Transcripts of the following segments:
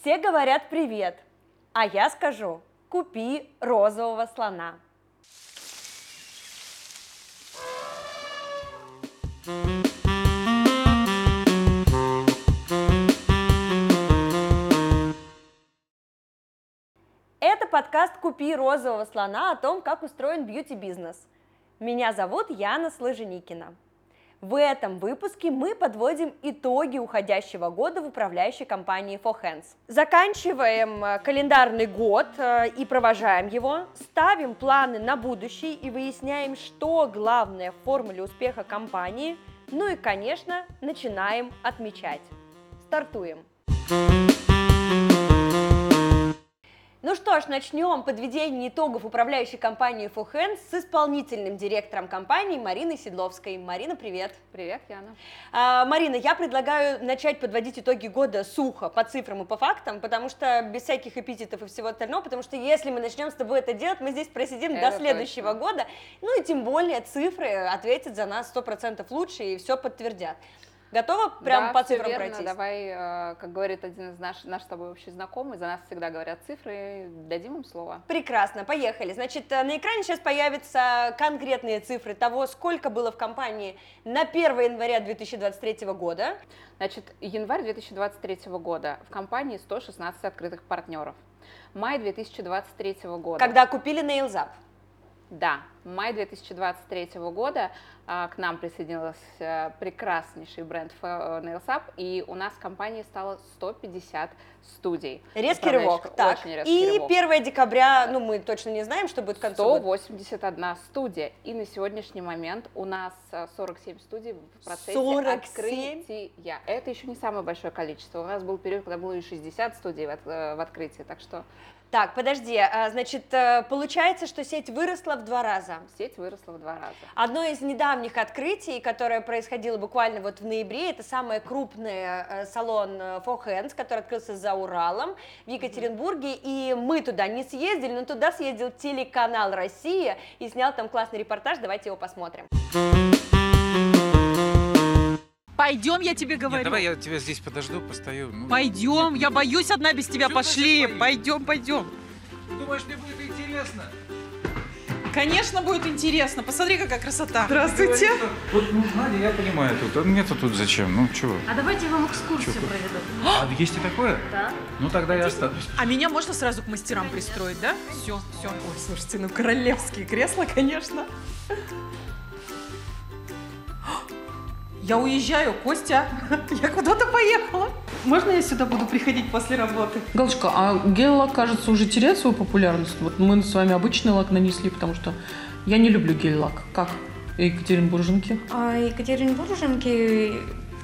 Все говорят привет, а я скажу купи розового слона. Это подкаст «Купи розового слона» о том, как устроен бьюти-бизнес. Меня зовут Яна Сложеникина. В этом выпуске мы подводим итоги уходящего года в управляющей компании For Hands. Заканчиваем э, календарный год э, и провожаем его, ставим планы на будущее и выясняем, что главное в формуле успеха компании, ну и, конечно, начинаем отмечать. Стартуем! Ну что ж, начнем подведение итогов управляющей компании For Hands с исполнительным директором компании Мариной Седловской. Марина, привет. Привет, Яна. А, Марина, я предлагаю начать подводить итоги года сухо, по цифрам и по фактам, потому что без всяких эпитетов и всего остального, потому что если мы начнем с тобой это делать, мы здесь просидим Это до следующего точно. года, ну и тем более цифры ответят за нас 100% лучше и все подтвердят. Готова прям да, по цифрам верно. пройтись? Давай, э, как говорит один из наш, наш с тобой общий знакомый, за нас всегда говорят цифры, дадим им слово. Прекрасно, поехали. Значит, э, на экране сейчас появятся конкретные цифры того, сколько было в компании на 1 января 2023 года. Значит, январь 2023 года в компании 116 открытых партнеров. Май 2023 года. Когда купили Nailzap. Да, май 2023 года а, к нам присоединился прекраснейший бренд э, Nails Up, и у нас в компании стало 150 студий. Резкий рывок. Так. Очень резкий И рывок. 1 декабря, ну мы точно не знаем, что будет к концу года. 181 студия. И на сегодняшний момент у нас э, 47 студий в процессе 47? открытия. Это еще не самое большое количество. У нас был период, когда было и 60 студий в, от- э, в открытии. Так что Так, подожди, а, значит, э, получается, что сеть выросла в два раза. сеть выросла в два раза. Одно из недавних открытий, которое происходило буквально вот в ноябре, это самый крупный э, салон э, For Hands, который открылся за Уралом в Екатеринбурге, и мы туда не съездили, но туда съездил телеканал «Россия» и снял там классный репортаж, давайте его посмотрим. Пойдем, я тебе Нет, говорю. давай я тебя здесь подожду, постою. Ну, Пойдем, я боюсь одна без тебя. Чё Пошли, пойдем, пойдем. Думаешь, мне будет интересно? Конечно, будет интересно. Посмотри, какая красота. Здравствуйте. Вот, ну, Надя, я понимаю тут. А мне-то тут зачем? Ну, чего? А давайте я вам экскурсию Чё? проведу. А есть и такое? Да. Ну, тогда я останусь. А меня можно сразу к мастерам пристроить, да? Все, все. Ой, слушайте, ну королевские кресла, конечно. Я уезжаю, Костя. Я куда-то поехала. Можно я сюда буду приходить после работы? Галочка, а гель-лак, кажется, уже теряет свою популярность. Вот мы с вами обычный лак нанесли, потому что я не люблю гель-лак. Как екатеринбурженки? А екатеринбурженки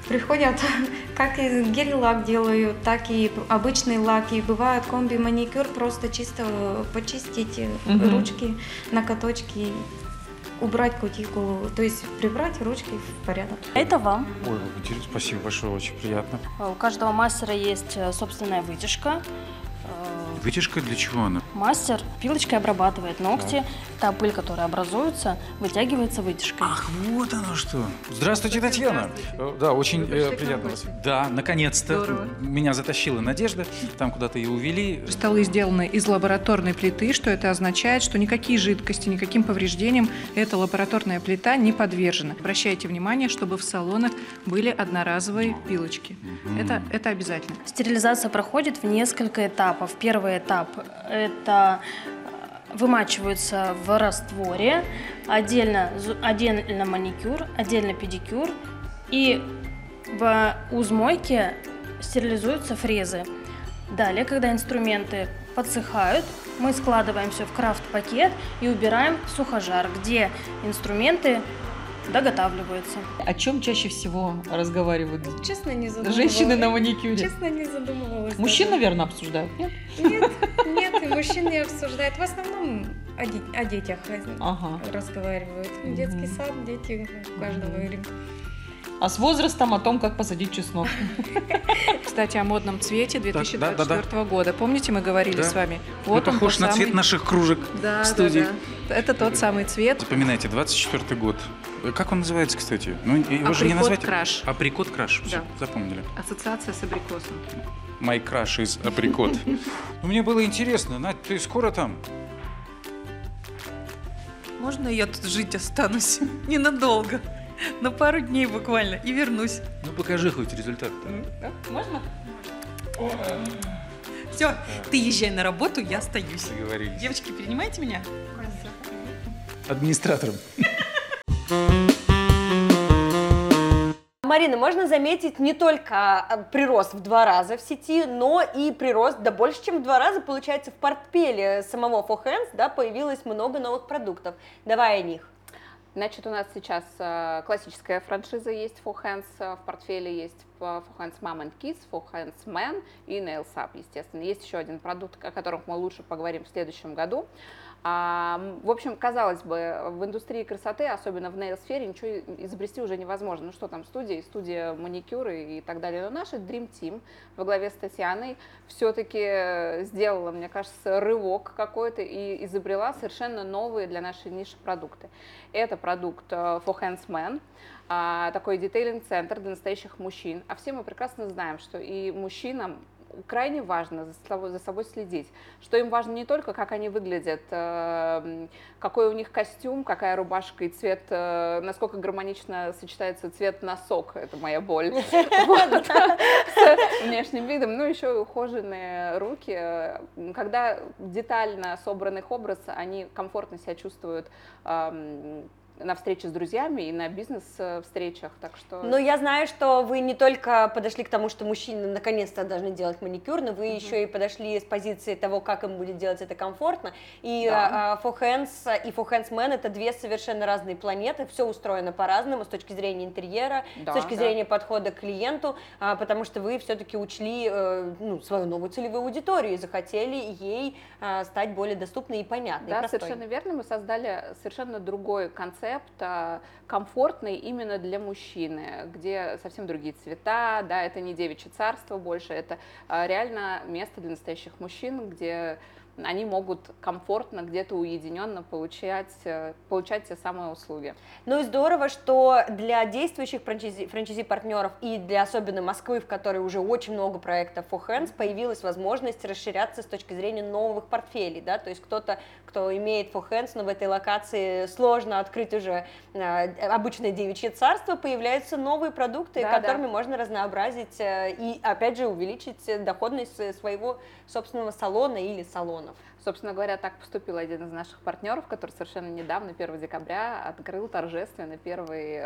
приходят, как и гель-лак делают, так и обычный лак. И бывает комби-маникюр, просто чисто почистить Мгм. ручки, ноготочки, убрать кутикулу, то есть прибрать ручки в порядок. Это вам. Ой, спасибо большое, очень приятно. У каждого мастера есть э, собственная вытяжка. Вытяжка для чего она? Мастер пилочкой обрабатывает ногти. Та пыль, которая образуется, вытягивается вытяжкой. Ах, вот оно что. Здравствуйте, Татьяна. Э, Да, очень э, приятно вас. Да, наконец-то. Здорово. Меня затащила Надежда. Там куда-то ее увели. Столы сделаны из лабораторной плиты, что это означает, что никакие жидкости, никаким повреждениям эта лабораторная плита не подвержена. Обращайте внимание, чтобы в салонах были одноразовые пилочки. Это, это обязательно. Стерилизация проходит в несколько этапов. Первый этап – это э, вымачиваются в растворе, отдельно, отдельно маникюр, отдельно педикюр, и в узмойке стерилизуются фрезы. Далее, когда инструменты подсыхают, мы складываем все в крафт-пакет и убираем в сухожар, где инструменты доготавливаются. О чем чаще всего разговаривают Честно, не задумывалась. женщины на маникюре? Честно, не задумывалась. Мужчин, даже. наверное, обсуждают, нет? Нет, нет, и мужчин не обсуждают. В основном о, де- о детях Ага. разговаривают. Детский сад, дети, у каждого Мгм. ребенка. А с возрастом о том, как посадить чеснок. Кстати, о модном цвете да, да, 2024 года. Помните, мы говорили Да. с вами? Он он, похож тот на цвет самый- наших кружек Да, в студии. да, да. Это тот самый цвет. Запоминайте, 24 год. Э, Как он называется, кстати? Ну, его же не назвать. краш. Априкот краш. Все, Да. запомнили. Ассоциация с абрикосом. My crush из априкот. Ну, Мне было интересно, Надь, ты скоро там? Можно я тут жить останусь? Ненадолго. На пару дней буквально. И вернусь. Ну, покажи хоть результат. Можно? Все, ты езжай на работу, я остаюсь. Договорились. Девочки, принимайте меня? Администратором. Марина, можно заметить не только а, прирост в два раза в сети, но и прирост, да больше, чем в два раза, получается, в портфеле самого For Hands, да, появилось много новых продуктов. Давай о них. Значит, у нас сейчас э, классическая франшиза есть For Hands, э, в портфеле есть э, For Hands Mom and Kids, For Hands Men и Nails Up, естественно. Есть еще один продукт, о котором мы лучше поговорим в следующем году. А, в общем, казалось бы, в индустрии красоты, особенно в нейл-сфере, ничего изобрести уже невозможно. Ну что там, студия, студия маникюры и так далее. Но наша Dream Team во главе с Татьяной все-таки сделала, мне кажется, рывок какой-то и изобрела совершенно новые для нашей ниши продукты. Это продукт э, For Hands Men, а, такой детейлинг-центр для настоящих мужчин. А все мы прекрасно знаем, что и мужчинам крайне важно за собой, за собой следить, что им важно не только, как они выглядят, э, какой у них костюм, какая рубашка и цвет, э, насколько гармонично сочетается цвет носок, это моя боль, с внешним видом, ну еще и ухоженные руки. Когда детально собран их образ, они комфортно себя чувствуют на встрече с друзьями и на бизнес-встречах, так что... Но я знаю, что вы не только подошли к тому, что мужчины наконец-то должны делать маникюр, но вы еще и подошли с позиции того, как им будет делать это комфортно. И Да. а, For Hands и For Hands Men это две совершенно разные планеты, все устроено по-разному с точки зрения интерьера, Да, с точки да. зрения подхода к клиенту, а, потому что вы все-таки учли э, ну, свою новую целевую аудиторию и захотели ей а, стать более доступной и понятной. и Да, простой. совершенно верно. Мы создали совершенно другой концепт, а, комфортный именно для мужчины, где совсем другие цвета, да, это не девичье царство больше, это а, реально место для настоящих мужчин, где они могут комфортно, где-то уединенно получать, э, получать те самые услуги. Ну и здорово, что для действующих франчайзи, франчайзи-партнеров и для особенно Москвы, в которой уже очень много проектов for hands, появилась возможность расширяться с точки зрения новых портфелей, да, то есть кто-то, кто имеет for hands, но в этой локации сложно открыть уже э, обычное девичье царство, появляются новые продукты, Да, которыми можно разнообразить э, и, опять же, увеличить доходность своего собственного салона или салонов. Собственно говоря, так поступил один из наших партнеров, который совершенно недавно, 1 декабря, открыл торжественно первый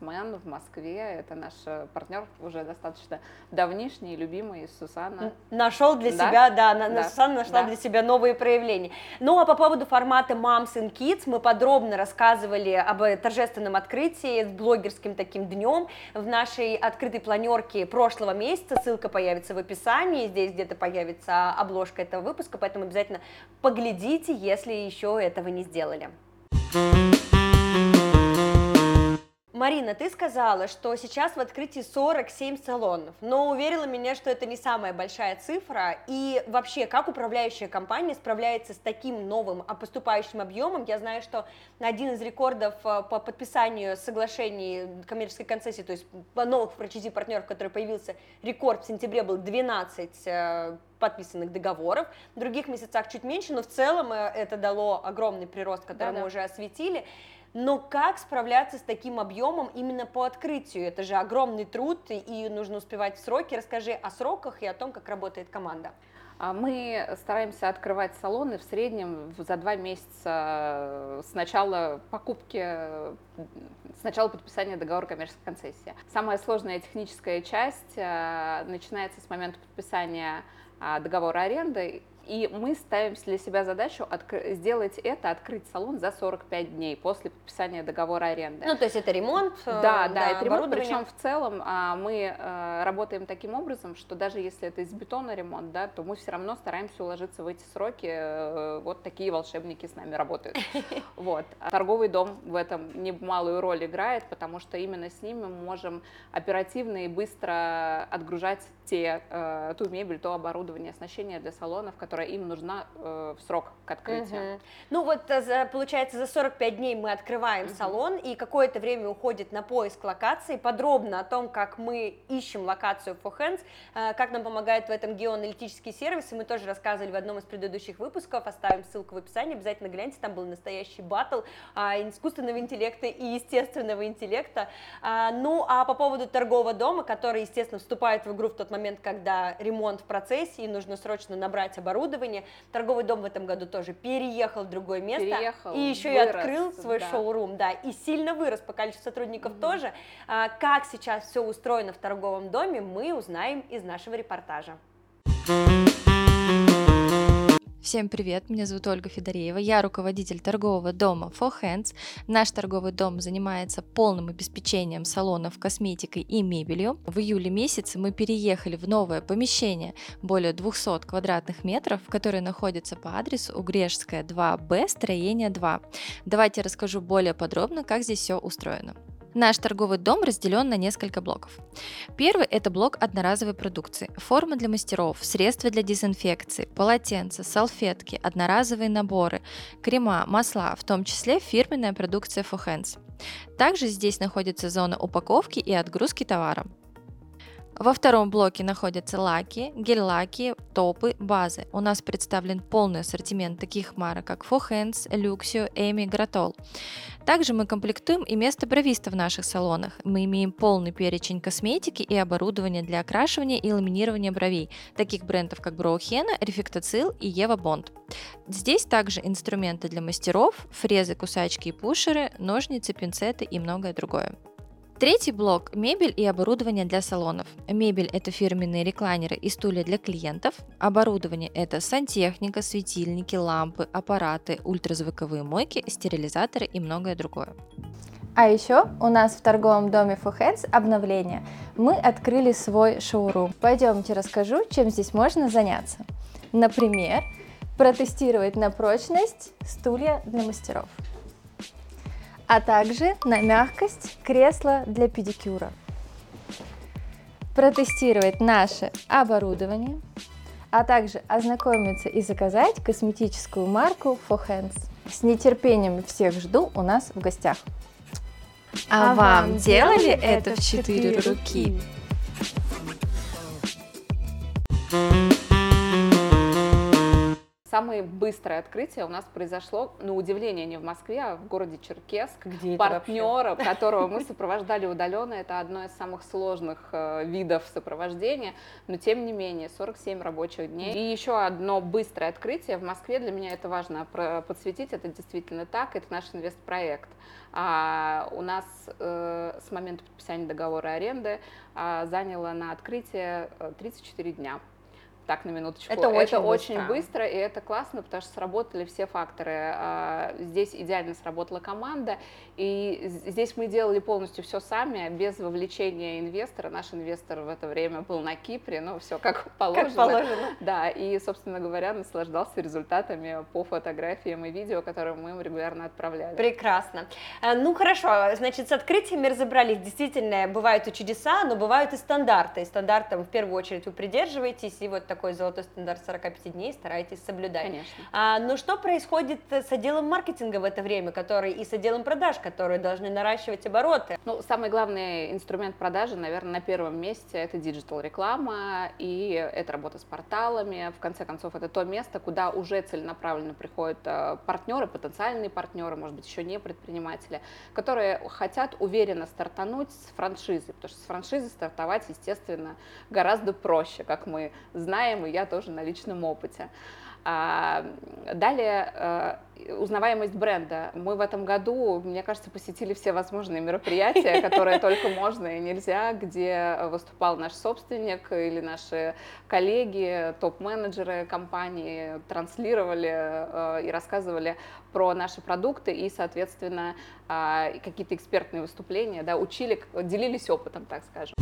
Man в Москве. Это наш партнер уже достаточно давнишний, любимый, Сусанна. Нашел для Да, себя, да, на, да, Сусанна нашла да. для себя новые проявления. Ну а по поводу формата Moms and Kids мы подробно рассказывали об торжественном открытии с блогерским таким днем в нашей открытой планерке прошлого месяца. Ссылка появится в описании, здесь где-то появится обложка этого выпуска, поэтому обязательно поглядите, если еще этого не сделали. Марина, ты сказала, что сейчас в открытии 47 салонов, но уверила меня, что это не самая большая цифра. И вообще, как управляющая компания справляется с таким новым а, поступающим объемом? Я знаю, что один из рекордов а, по подписанию соглашений коммерческой концессии, то есть по новых франчайзи-партнеров, который появился, рекорд в сентябре был 12 э, подписанных договоров. В других месяцах чуть меньше, но в целом э, это дало огромный прирост, который мы Да-да. уже осветили. Но как справляться с таким объемом именно по открытию? Это же огромный труд, и- нужно успевать в сроки. Расскажи о сроках и о том, как работает команда. А Мы стараемся открывать салоны в среднем за два месяца с начала покупки, э, с начала подписания договора коммерческой концессии. Самая сложная техническая часть э, начинается с момента подписания а, договора аренды, и мы ставим для себя задачу сделать это, открыть салон за 45 дней после подписания договора аренды. Ну, то есть это ремонт, э, Да, да, это ремонт. Причем в целом а, мы э, работаем таким образом, что даже если это из бетона ремонт, да, то мы все равно стараемся уложиться в эти сроки. э, Вот такие волшебники с нами работают. Вот. А Торговый дом в этом немалую роль играет, потому что именно с ними мы можем оперативно и быстро отгружать те, э, ту мебель, то оборудование, оснащение для салонов, которое им нужна э, в срок к открытию. Мгм. Ну вот, э, получается, за 45 дней мы открываем Мгм. салон, и какое-то время уходит на поиск локации. Подробно о том, как мы ищем локацию for Hands, э, как нам помогают в этом геоаналитические сервисы, мы тоже рассказывали в одном из предыдущих выпусков, оставим ссылку в описании, обязательно гляньте, там был настоящий батл а, искусственного интеллекта и естественного интеллекта. А, ну, а по поводу торгового дома, который, естественно, вступает в игру в тот момент, когда ремонт в процессе, и нужно срочно набрать оборудование, торговый дом в этом году тоже переехал в другое место, Переехал, и еще и вырос, открыл свой да. шоурум, да, и сильно вырос по количеству сотрудников тоже. А, как сейчас все устроено в торговом доме, мы узнаем из нашего репортажа. Всем привет, меня зовут Ольга Федореева, я руководитель торгового дома For Hands. Наш торговый дом занимается полным обеспечением салонов косметикой и мебелью. В июле месяце мы переехали в новое помещение, более 200 квадратных метров, которое находится по адресу Угрешская 2Б, строение 2. Давайте расскажу более подробно, как здесь все устроено. Наш торговый дом разделен на несколько блоков. Первый – это блок одноразовой продукции. Форма для мастеров, средства для дезинфекции, полотенца, салфетки, одноразовые наборы, крема, масла, в том числе фирменная продукция Four. Также здесь находится зона упаковки и отгрузки товара. Во втором блоке находятся лаки, гель-лаки, топы, базы. У нас представлен полный ассортимент таких марок, как Four Hands, Luxio, E.Mi, Grattol. Также мы комплектуем и место бровиста в наших салонах. Мы имеем полный перечень косметики и оборудования для окрашивания и ламинирования бровей, таких брендов как Броухена, Рефектоцил и Ева Бонд. Здесь также инструменты для мастеров, фрезы, кусачки и пушеры, ножницы, пинцеты и многое другое. Третий блок – мебель и оборудование для салонов. Мебель – это фирменные реклайнеры и стулья для клиентов. Оборудование – это сантехника, светильники, лампы, аппараты, ультразвуковые мойки, стерилизаторы и многое другое. А еще у нас в торговом доме For Hands обновление. Мы открыли свой шоурум. Пойдемте расскажу, чем здесь можно заняться. Например, протестировать на прочность стулья для мастеров а также на мягкость кресла для педикюра. Протестировать наше оборудование, а также ознакомиться и заказать косметическую марку For Hands. С нетерпением всех жду у нас в гостях. А, вам делали это в четыре руки? Самое быстрое открытие у нас произошло, на удивление, не в Москве, а в городе Черкесск. Где это Партнера, которого мы сопровождали удаленно, это одно из самых сложных э, видов сопровождения, но тем не менее 47 рабочих дней. И еще одно быстрое открытие в Москве, для меня это важно подсветить, это действительно так, это наш инвестпроект. А, у нас э, с момента подписания договора аренды а, заняло на открытие э, 34 дня. Так, на минуточку. Это очень очень быстро. быстро, и это классно, потому что сработали все факторы. А, Здесь идеально сработала команда, и здесь мы делали полностью все сами, без вовлечения инвестора. Наш инвестор в это время был на Кипре, ну, все как положено. Как положено. Да, и, собственно говоря, наслаждался результатами по фотографиям и видео, которые мы ему регулярно отправляли. Прекрасно. Э, Ну хорошо, значит, с открытиями разобрались. Действительно, бывают и чудеса, но бывают и стандарты. И стандартам в первую очередь вы придерживаетесь, и вот такой золотой стандарт 45 дней стараетесь соблюдать. Конечно. А, ну что происходит с отделом маркетинга в это время, который и с отделом продаж, которые должны наращивать обороты? Ну, самый главный инструмент продажи, наверное, на первом месте это digital реклама, и это работа с порталами. В конце концов, это то место, куда уже целенаправленно приходят э, партнеры, потенциальные партнеры, может быть, еще не предприниматели, которые хотят уверенно стартануть с франшизы, потому что с франшизы стартовать, естественно, гораздо проще, как мы знаем, и я тоже на личном опыте. А, Далее э, узнаваемость бренда. Мы в этом году, мне кажется, посетили все возможные мероприятия, которые только можно и нельзя, где выступал наш собственник или наши коллеги, топ-менеджеры компании, транслировали э, и рассказывали про наши продукты и, соответственно, и какие-то экспертные выступления, да, учили, делились опытом, так скажем.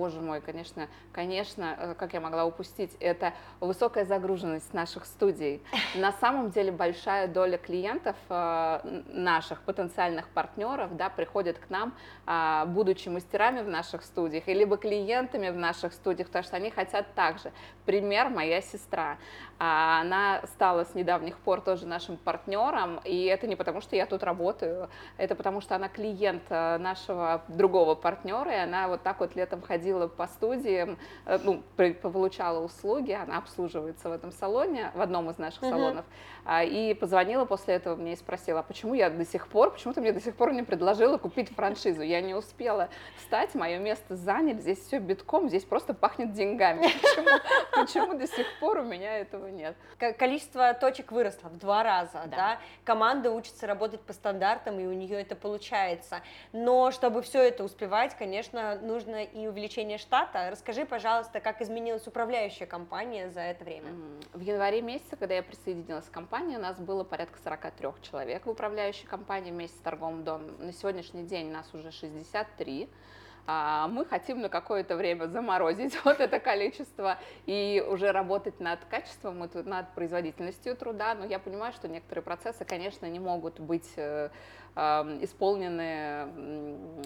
Боже мой, конечно, конечно, э, как я могла упустить, это высокая загруженность наших студий. На самом деле большая доля клиентов э, наших потенциальных партнеров, да, приходят к нам, а, будучи мастерами в наших студиях, и либо клиентами в наших студиях, потому что они хотят также. Пример моя сестра. А, она стала с недавних пор тоже нашим партнером, и это не потому, что я тут работаю, это потому, что она клиент э, нашего другого партнера, и она вот так вот летом ходила по студиям, э, ну, получала услуги, она обслуживается в этом салоне, в одном из наших uh-huh. салонов, а, и позвонила после этого мне и спросила, а почему я до сих пор, почему ты мне до сих пор не предложила купить франшизу? Я не успела встать, мое место заняли, здесь все битком, здесь просто пахнет деньгами. Почему, почему до сих пор у меня этого нет? Количество точек выросло в два раза, да. да? Команда учится работать по стандартам, и у нее это получается. Но чтобы все это успевать, конечно, нужно и увеличение штата. Расскажи, пожалуйста, как изменилась управляющая компания за это время? В январе месяце, когда я присоединилась к компании, у нас было порядка 43 человек в управляющей компании вместе с торговым домом. На сегодняшний день нас уже 63 а мы хотим на какое-то время заморозить вот это количество и уже работать над качеством, над производительностью труда. Но я понимаю, что некоторые процессы, конечно, не могут быть э, исполнены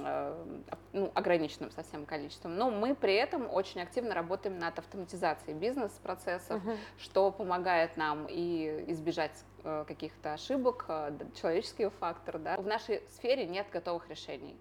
э, ну, ограниченным совсем количеством. Но мы при этом очень активно работаем над автоматизацией бизнес-процессов, uh-huh. что помогает нам и избежать э, каких-то ошибок, человеческий фактор. Да. В нашей сфере нет готовых решений.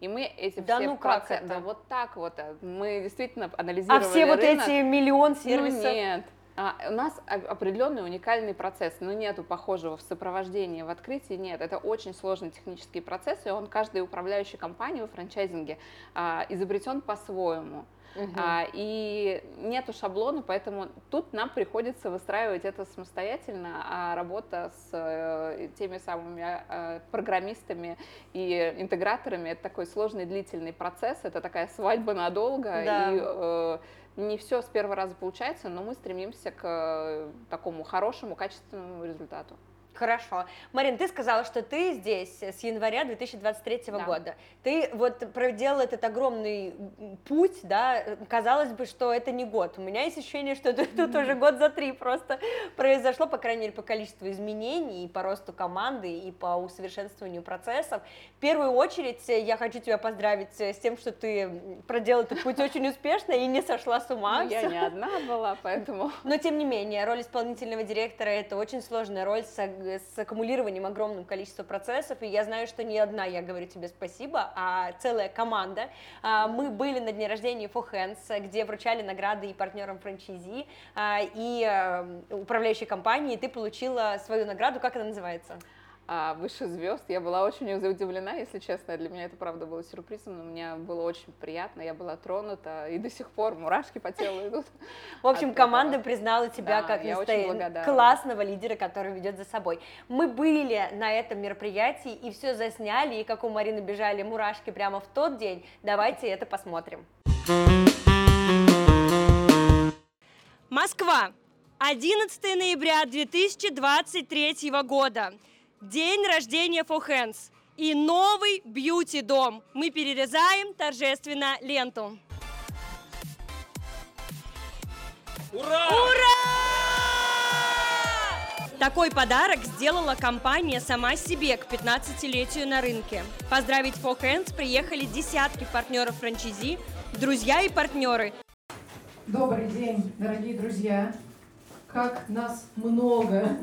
И мы эти да все ну процессы, как это? да вот так вот, э, мы действительно анализировали А все рынок. вот эти миллион сервисов? Ну, нет. А, у нас определенный уникальный процесс, но нету похожего в сопровождении, в открытии нет. Это очень сложный технический процесс, и он каждой управляющей компании в франчайзинге а, изобретен по-своему. Угу. А, и нету шаблона, поэтому тут нам приходится выстраивать это самостоятельно, а работа с э, теми самыми э, программистами и интеграторами это такой сложный длительный процесс, это такая свадьба надолго, да. и э, не все с первого раза получается, но мы стремимся к э, такому хорошему, качественному результату. Хорошо. Марин, ты сказала, что ты здесь с января 2023 да. года. Ты вот проделала этот огромный путь, да, казалось бы, что это не год. У меня есть ощущение, что это тут уже год за три просто произошло, по крайней мере, по количеству изменений, и по росту команды, и по усовершенствованию процессов. В первую очередь я хочу тебя поздравить с тем, что ты проделала этот путь очень успешно и не сошла с ума. Ну, я не одна была, поэтому... Но, тем не менее, роль исполнительного директора – это очень сложная роль с с аккумулированием огромным количеством процессов, и я знаю, что не одна я говорю тебе спасибо, а целая команда. А, мы были на дне рождения For Hands, где вручали награды и партнерам франчайзи, а, и э, управляющей компании, и ты получила свою награду, как она называется? А, выше звезд. Я была очень удивлена, если честно. Для меня это, правда, было сюрпризом, но мне было очень приятно. Я была тронута, и до сих пор мурашки по телу идут. В общем, команда признала тебя да, как настоящего классного лидера, который ведет за собой. Мы были на этом мероприятии и все засняли, и как у Марины бежали мурашки прямо в тот день. Давайте это посмотрим. Москва. 11 ноября 2023 года. День рождения For Hands и новый бьюти-дом. Мы перерезаем торжественно ленту. Ура! Ура! Такой подарок сделала компания сама себе к 15-летию на рынке. Поздравить For Hands приехали десятки партнеров франчайзи, друзья и партнеры. Добрый день, дорогие друзья как нас много.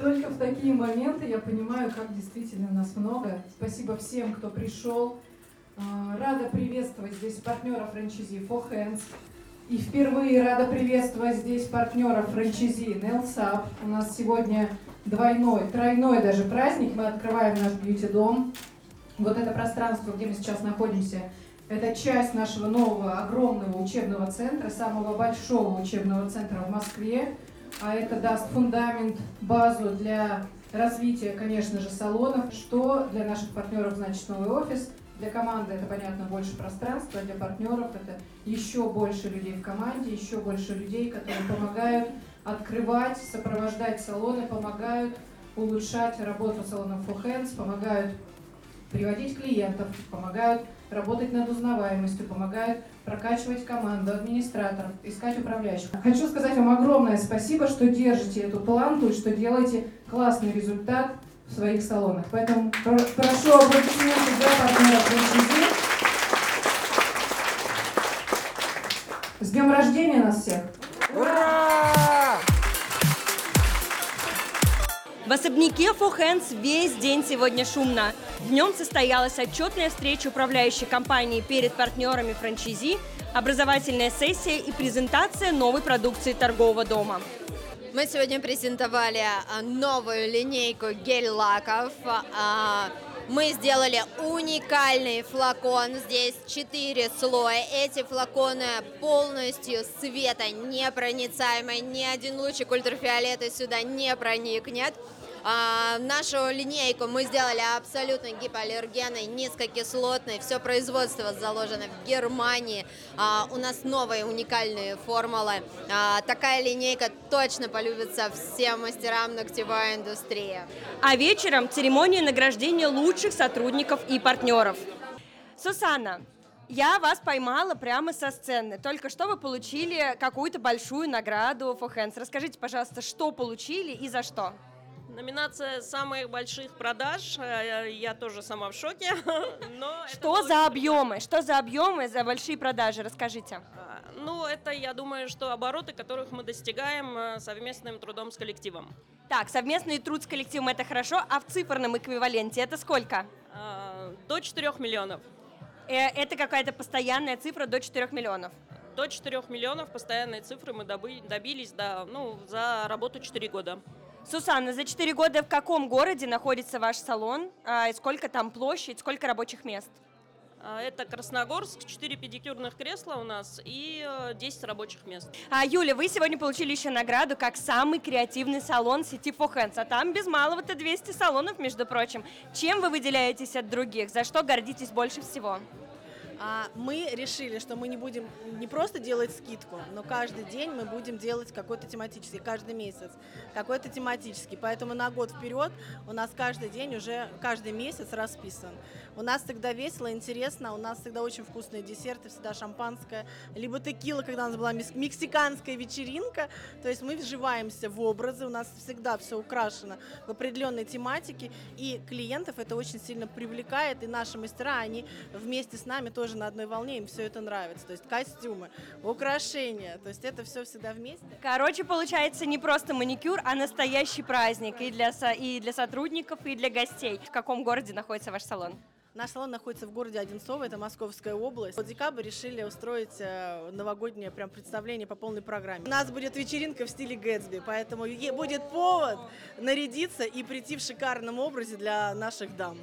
Только в такие моменты я понимаю, как действительно нас много. Спасибо всем, кто пришел. А, рада приветствовать здесь партнера франчайзи For Hands. И впервые рада приветствовать здесь партнера франчайзи Nelsap. У нас сегодня двойной, тройной даже праздник. Мы открываем наш бьюти-дом. Вот это пространство, где мы сейчас находимся, это часть нашего нового огромного учебного центра, самого большого учебного центра в Москве а это даст фундамент, базу для развития, конечно же, салонов. Что для наших партнеров значит новый офис? Для команды это, понятно, больше пространства, для партнеров это еще больше людей в команде, еще больше людей, которые помогают открывать, сопровождать салоны, помогают улучшать работу салонов For Hands, помогают приводить клиентов, помогают работать над узнаваемостью, помогают прокачивать команду, администраторов, искать управляющих. Хочу сказать вам огромное спасибо, что держите эту планку и что делаете классный результат в своих салонах. Поэтому про- прошу аплодисменты для партнеров. С днем рождения нас всех! В особняке Hands весь день сегодня шумно. Днем состоялась отчетная встреча управляющей компании перед партнерами франчайзи, образовательная сессия и презентация новой продукции торгового дома. Мы сегодня презентовали а, новую линейку гель-лаков. А, Мы сделали уникальный флакон. Здесь 4 слоя. Эти флаконы полностью светонепроницаемые. Ни один лучик ультрафиолета сюда не проникнет. А, нашу линейку мы сделали абсолютно гипоаллергенной, низкокислотной. Все производство заложено в Германии. А, у нас новые уникальные формулы. А, такая линейка точно полюбится всем мастерам ногтевой индустрии. А вечером церемония награждения лучших сотрудников и партнеров. Сусанна, я вас поймала прямо со сцены. Только что вы получили какую-то большую награду for Hands. Расскажите, пожалуйста, что получили и за что? Номинация самых больших продаж. Э, Я тоже сама в шоке. Но Что за объемы? Что за объемы, за большие продажи? Расскажите. Ну, это, я думаю, что обороты, которых мы достигаем э, совместным трудом с коллективом. Так, совместный труд с коллективом это хорошо, а в циферном эквиваленте это сколько? А, До 4 миллионов. Э, Это какая-то постоянная цифра до 4 миллионов. До 4 миллионов постоянные цифры мы добились да, ну, за работу 4 года. Сусанна, за 4 года в каком городе находится ваш салон? А, и сколько там площадь, сколько рабочих мест? А, Это Красногорск, 4 педикюрных кресла у нас и э, 10 рабочих мест. А, Юля, вы сегодня получили еще награду как самый креативный салон сети For Hands, а там без малого-то 200 салонов, между прочим. Чем вы выделяетесь от других? За что гордитесь больше всего? А мы решили, что мы не будем не просто делать скидку, но каждый день мы будем делать какой-то тематический, каждый месяц какой-то тематический. Поэтому на год вперед у нас каждый день уже, каждый месяц расписан. У нас всегда весело, интересно, у нас всегда очень вкусные десерты, всегда шампанское, либо текила, когда у нас была мексиканская вечеринка. То есть мы вживаемся в образы, у нас всегда все украшено в определенной тематике, и клиентов это очень сильно привлекает, и наши мастера, они вместе с нами тоже на одной волне, им все это нравится. То есть костюмы, украшения, то есть это все всегда вместе. Короче, получается не просто маникюр, а настоящий праздник и для, со- и для сотрудников, и для гостей. В каком городе находится ваш салон? Наш салон находится в городе Одинцово, это Московская область. В декабре решили устроить э, новогоднее прям представление по полной программе. У нас будет вечеринка в стиле Гэтсби, поэтому будет повод нарядиться и прийти в шикарном образе для наших дам.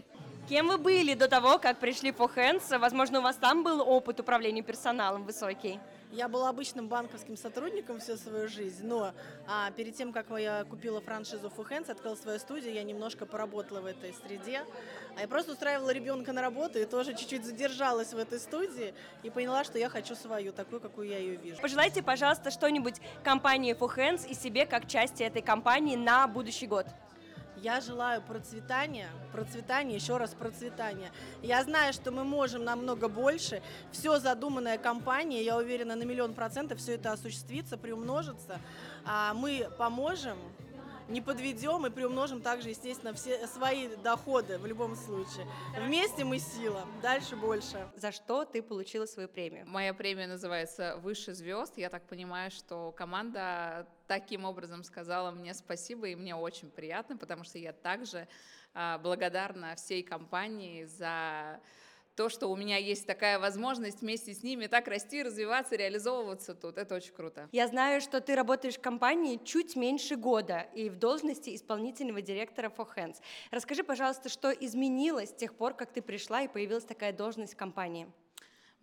Кем вы были до того, как пришли по Hands? Возможно, у вас там был опыт управления персоналом высокий. Я была обычным банковским сотрудником всю свою жизнь, но а, перед тем, как я купила франшизу Hands, открыла свою студию, я немножко поработала в этой среде. А я просто устраивала ребенка на работу и тоже чуть-чуть задержалась в этой студии и поняла, что я хочу свою, такую, какую я ее вижу. Пожелайте, пожалуйста, что-нибудь компании Hands и себе как части этой компании на будущий год. Я желаю процветания, процветания, еще раз процветания. Я знаю, что мы можем намного больше. Все задуманное компанией, я уверена, на миллион процентов все это осуществится, приумножится. А мы поможем, не подведем и приумножим также, естественно, все свои доходы в любом случае. Вместе мы сила, дальше больше. За что ты получила свою премию? Моя премия называется «Выше звезд». Я так понимаю, что команда таким образом сказала мне спасибо, и мне очень приятно, потому что я также а, благодарна всей компании за то, что у меня есть такая возможность вместе с ними так расти, развиваться, реализовываться тут. Это очень круто. Я знаю, что ты работаешь в компании чуть меньше года и в должности исполнительного директора For Hands. Расскажи, пожалуйста, что изменилось с тех пор, как ты пришла и появилась такая должность в компании?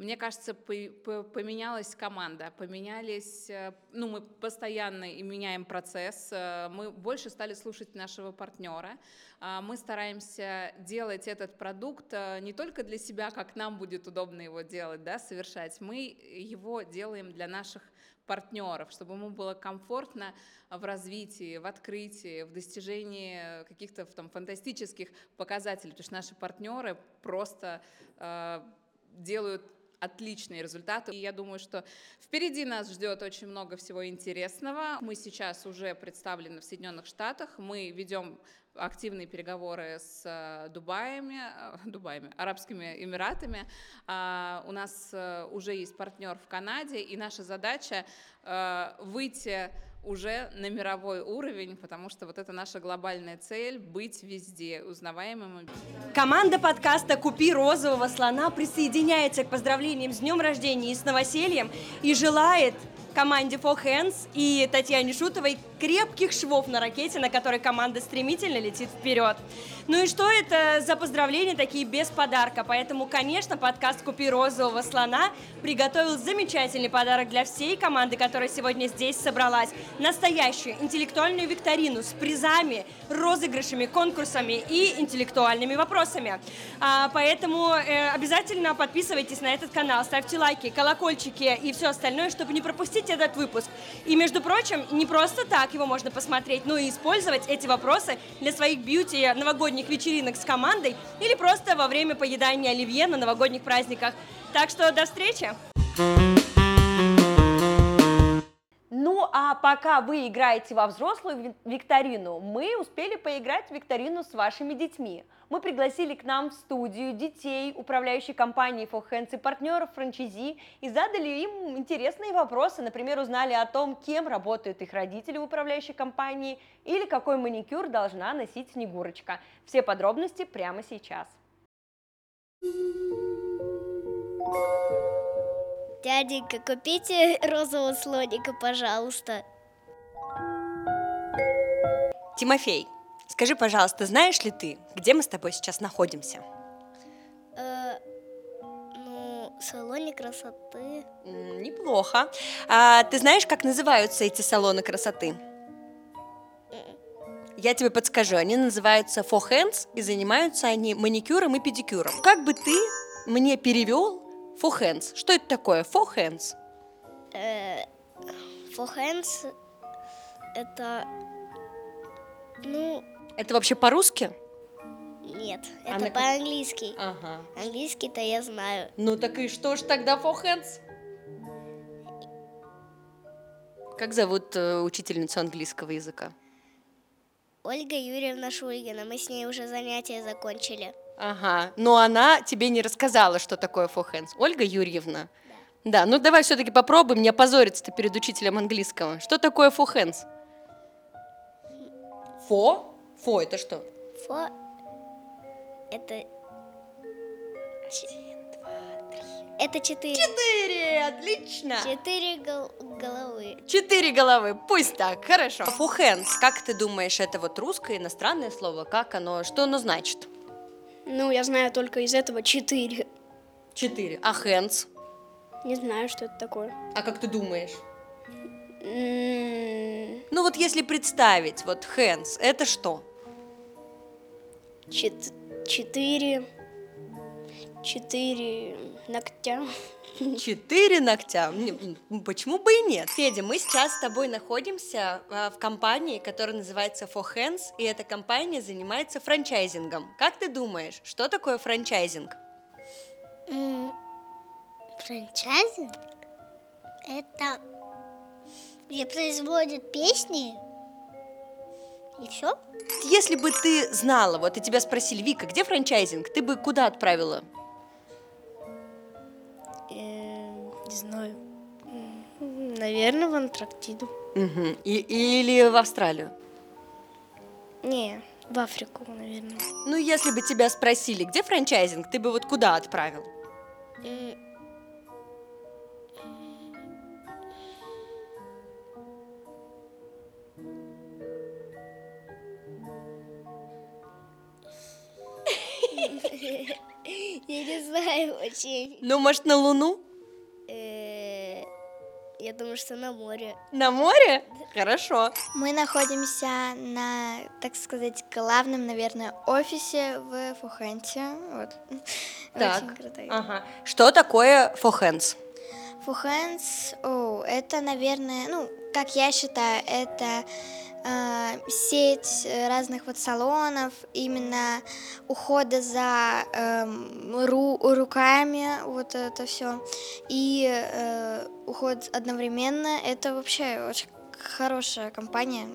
Мне кажется, по- по- поменялась команда, поменялись, э, ну, мы постоянно и меняем процесс, э, мы больше стали слушать нашего партнера, а, мы стараемся делать этот продукт э, не только для себя, как нам будет удобно его делать, да, совершать, мы его делаем для наших партнеров, чтобы ему было комфортно в развитии, в открытии, в достижении каких-то там фантастических показателей, потому что наши партнеры просто э, делают отличные результаты. И я думаю, что впереди нас ждет очень много всего интересного. Мы сейчас уже представлены в Соединенных Штатах. Мы ведем активные переговоры с э, Дубаями, э, Дубаями, Арабскими Эмиратами. А, у нас э, уже есть партнер в Канаде, и наша задача выйти уже на мировой уровень, потому что вот это наша глобальная цель — быть везде узнаваемым. Команда подкаста «Купи розового слона» присоединяется к поздравлениям с днем рождения и с новосельем и желает команде Four Hands и Татьяне Шутовой крепких швов на ракете, на которой команда стремительно летит вперед. Ну и что это за поздравления такие без подарка? Поэтому, конечно, подкаст «Купи розового слона» приготовил замечательный подарок для всей команды, которая сегодня здесь собралась. Настоящую интеллектуальную викторину с призами, розыгрышами, конкурсами и интеллектуальными вопросами. А, поэтому э, обязательно подписывайтесь на этот канал, ставьте лайки, колокольчики и все остальное, чтобы не пропустить этот выпуск. И, между прочим, не просто так его можно посмотреть, но и использовать эти вопросы для своих бьюти новогодних вечеринок с командой или просто во время поедания оливье на новогодних праздниках. Так что до встречи! А пока вы играете во взрослую викторину, мы успели поиграть в викторину с вашими детьми. Мы пригласили к нам в студию детей, управляющей компанией For Hands и партнеров франчайзи и задали им интересные вопросы. Например, узнали о том, кем работают их родители в управляющей компании или какой маникюр должна носить Снегурочка. Все подробности прямо сейчас. Дяденька, купите розового слоника, пожалуйста. Тимофей, скажи, пожалуйста, знаешь ли ты, где мы с тобой сейчас находимся? Э, ну, салоне красоты. Неплохо. А ты знаешь, как называются эти салоны красоты? Я тебе подскажу, они называются Four Hands и занимаются они маникюром и педикюром. Как бы ты мне перевел Four hands. Что это такое? Four hands. Э, hands это, ну... Это вообще по-русски? Нет, а это по-английски. Ага. Английский-то я знаю. Ну так и что ж тогда four hands? Как зовут э, учительницу английского языка? Ольга Юрьевна Шульгина. Мы с ней уже занятия закончили. Ага, но она тебе не рассказала, что такое four hands. Ольга Юрьевна. Да, да ну давай все-таки попробуем не опозориться-то перед учителем английского. Что такое four hands? Фо? Фо это что? Фо это... Это четыре. Четыре, отлично. Четыре гол головы. Четыре головы, пусть так, хорошо. Four hands, как ты думаешь, это вот русское, иностранное слово? Как оно, что оно значит? Ну, я знаю только из этого четыре. Четыре. А hands? Не знаю, что это такое. А как ты думаешь? Ну вот если представить, вот hands, это что? Чет четыре. Четыре ногтя. Четыре ногтя? Почему бы и нет? Федя, мы сейчас с тобой находимся а, в компании, которая называется For Hands, и эта компания занимается франчайзингом. Как ты думаешь, что такое франчайзинг? Франчайзинг? Это где производят песни и все? Если бы ты знала, вот и тебя спросили, Вика, где франчайзинг, ты бы куда отправила? Не знаю. Наверное, в Антарктиду. Угу. И, или в Австралию? Не, в Африку, наверное. Ну, если бы тебя спросили, где франчайзинг, ты бы вот куда отправил? Я не знаю очень. Ну, может, на Луну? Я думаю, что на море. На море? Хорошо. Мы находимся на, так сказать, главном, наверное, офисе в Фухенте. Вот. Так. Очень крутой. Ага. Что такое Фухенс? Фухенс, о, это, наверное, ну, как я считаю, это сеть э, разных вот салонов, именно ухода за эм, ру- руками, вот это все. И э, уход одновременно, это вообще очень хорошая компания,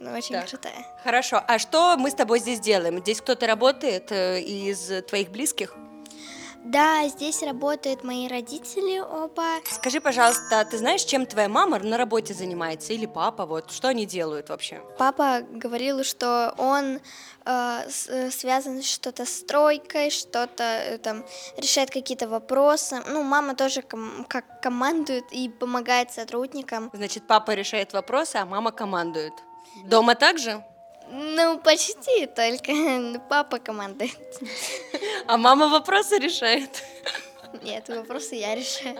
очень Так. крутая. Хорошо, а что мы с тобой здесь делаем? Здесь кто-то работает э, из твоих близких? Да, здесь работают мои родители оба. Скажи, пожалуйста, ты знаешь, чем твоя мама на работе занимается или папа? Вот что они делают вообще? Папа говорил, что он э, э, связан что-то с стройкой, что-то э, там решает какие-то вопросы. Ну, мама тоже ком- как командует и помогает сотрудникам. Значит, папа решает вопросы, а мама командует. Дома также? Ну, почти, только папа командует. А мама вопросы решает. Нет, вопросы я решаю.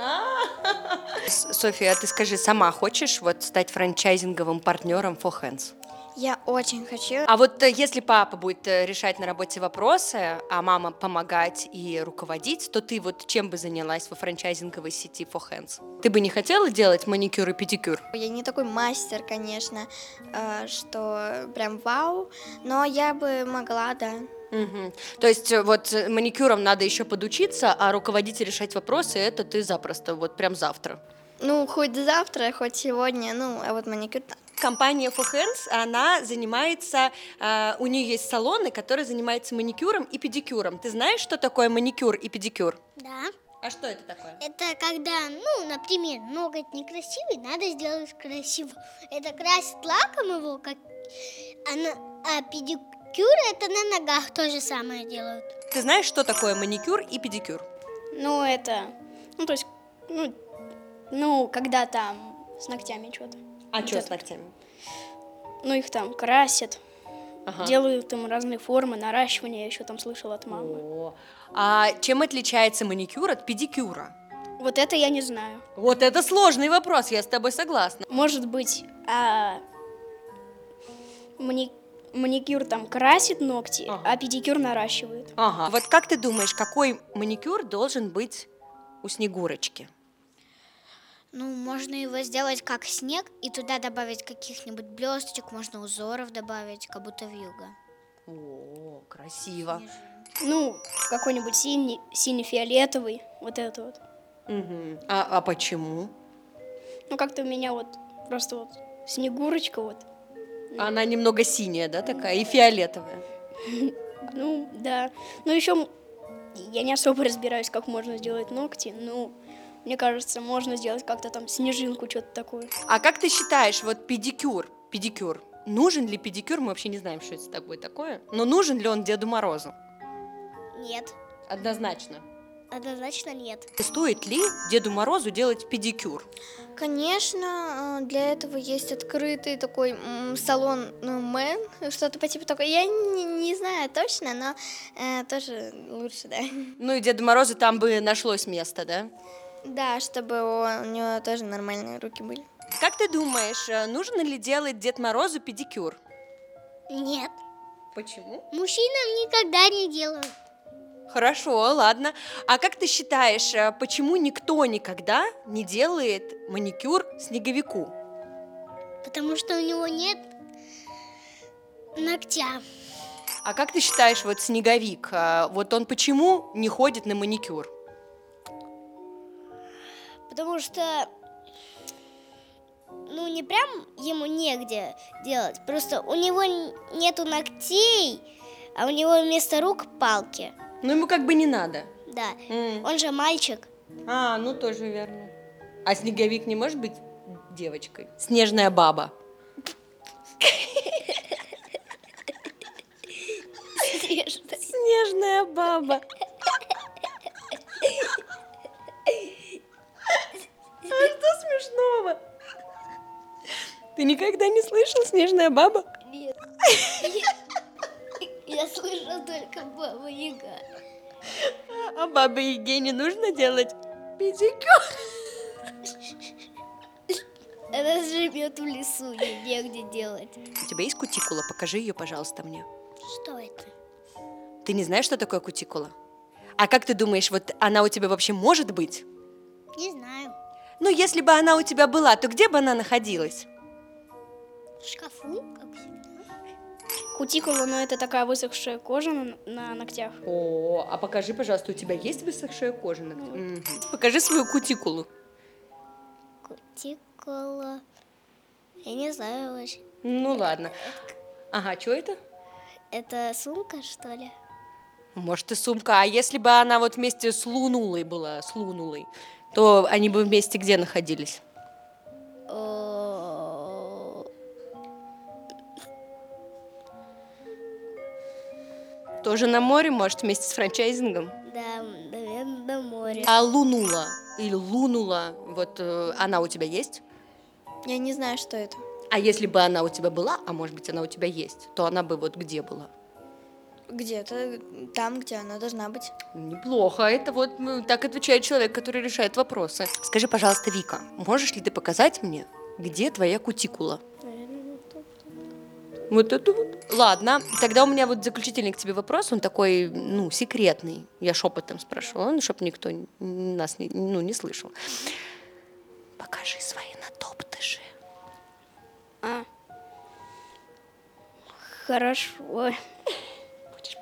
С- София, а ты скажи, сама хочешь вот стать франчайзинговым партнером For Hands? Я очень хочу. А вот э, если папа будет э, решать на работе вопросы, а мама помогать и руководить, то ты вот чем бы занялась во франчайзинговой сети For Hands? Ты бы не хотела делать маникюр и педикюр? Я не такой мастер, конечно, э, что прям вау, но я бы могла, да. Мгм. То есть э, вот э, маникюром надо еще подучиться, а руководить и решать вопросы это ты запросто, вот прям завтра. Ну, хоть завтра, хоть сегодня, ну, а вот маникюр... да. Компания For Hands, она занимается, э, у нее есть салоны, которые занимаются маникюром и педикюром. Ты знаешь, что такое маникюр и педикюр? Да. А что это такое? Это когда, ну, например, ноготь некрасивый, надо сделать красиво. Это красит лаком его, как... А, на- а педикюр это на ногах то же самое делают. Ты знаешь, что такое маникюр и педикюр? Ну, это, ну, то есть, ну, ну, когда там с ногтями что-то. А Вот что с ногтями? Ну, их там красят, Ага. делают там разные формы, наращивания, я еще там слышала от мамы. О, А чем отличается маникюр от педикюра? Вот это я не знаю. Вот это сложный вопрос, я с тобой согласна. Может быть, а, мани- маникюр там красит ногти, а педикюр наращивает. Ага. Вот как ты думаешь, какой маникюр должен быть у Снегурочки? Ну, можно его сделать как снег и туда добавить каких-нибудь блесточек, можно узоров добавить, как будто вьюга. О, красиво. Ну, какой-нибудь синий, синий-фиолетовый, вот это вот. Мгм. А, а почему? Ну, как-то у меня вот просто вот снегурочка вот. Она немного синяя, да, такая, и фиолетовая. Ну, да. Ну, еще я не особо разбираюсь, как можно сделать ногти, но мне кажется, можно сделать как-то там снежинку, что-то такое. А как ты считаешь, вот педикюр, педикюр, нужен ли педикюр? Мы вообще не знаем, что это такое такое. Но нужен ли он Деду Морозу? Нет, Однозначно. однозначно нет. Стоит ли Деду Морозу делать педикюр? Конечно, э, для этого есть открытый такой салон ну, Мэн, что-то по типу такого. Я не, не знаю точно, но э, тоже лучше, да. Ну и Деду Морозу там бы нашлось место, да? Да, чтобы у него тоже нормальные руки были. Как ты думаешь, э, нужно ли делать Дед Морозу педикюр? Нет. Почему? Мужчинам никогда не делают. Хорошо, ладно. А как ты считаешь, э, почему никто никогда не делает маникюр снеговику? Потому что у него нет ногтя. А как ты считаешь, вот снеговик, э, вот он почему не ходит на маникюр? Потому что, ну, не прям ему негде делать. Просто у него нету ногтей, а у него вместо рук палки. Ну ему как бы не надо. Да. М. Он же мальчик. А, ну тоже верно. А снеговик не может быть девочкой? Снежная баба. Снежная баба. Смешного? Ты никогда не слышал снежная баба? Нет. Я слышал только Баба Яга. А бабе Яге не нужно делать педикюр? Она живет в лесу, ей негде делать. У тебя есть кутикула? Покажи ее, пожалуйста, мне. Что это? Ты не знаешь, что такое кутикула? А как ты думаешь, вот она у тебя вообще может быть? Не знаю. Ну, если бы она у тебя была, то где бы она находилась? В шкафу, как всегда. Кутикула, ну это такая высохшая кожа на, на ногтях. О, а покажи, пожалуйста, у тебя есть высохшая кожа? на ногтях? Мгм. Покажи свою кутикулу. Кутикула. Я не знаю вообще. Ну ладно. Ага, что это? Это сумка, что ли? Может, и сумка. А если бы она вот вместе с Лунулой была, с Лунулой, то они бы вместе где находились? О, Тоже на море, может, вместе с франчайзингом? Да, наверное, на море. А Лунула или Лунула, вот э, она у тебя есть? Я не знаю, что это. А если бы она у тебя была, а может быть она у тебя есть, то она бы вот где была? Где-то там, где она должна быть. Неплохо. Это вот м, так отвечает человек, который решает вопросы. Скажи, пожалуйста, Вика, можешь ли ты показать мне, где твоя кутикула? Вот это вот. Ладно, тогда у меня вот заключительный к тебе вопрос, он такой, ну, секретный. Я шепотом спрашивала, ну, чтобы никто нас не, ну, не слышал. Покажи свои натоптыши. А. Хорошо.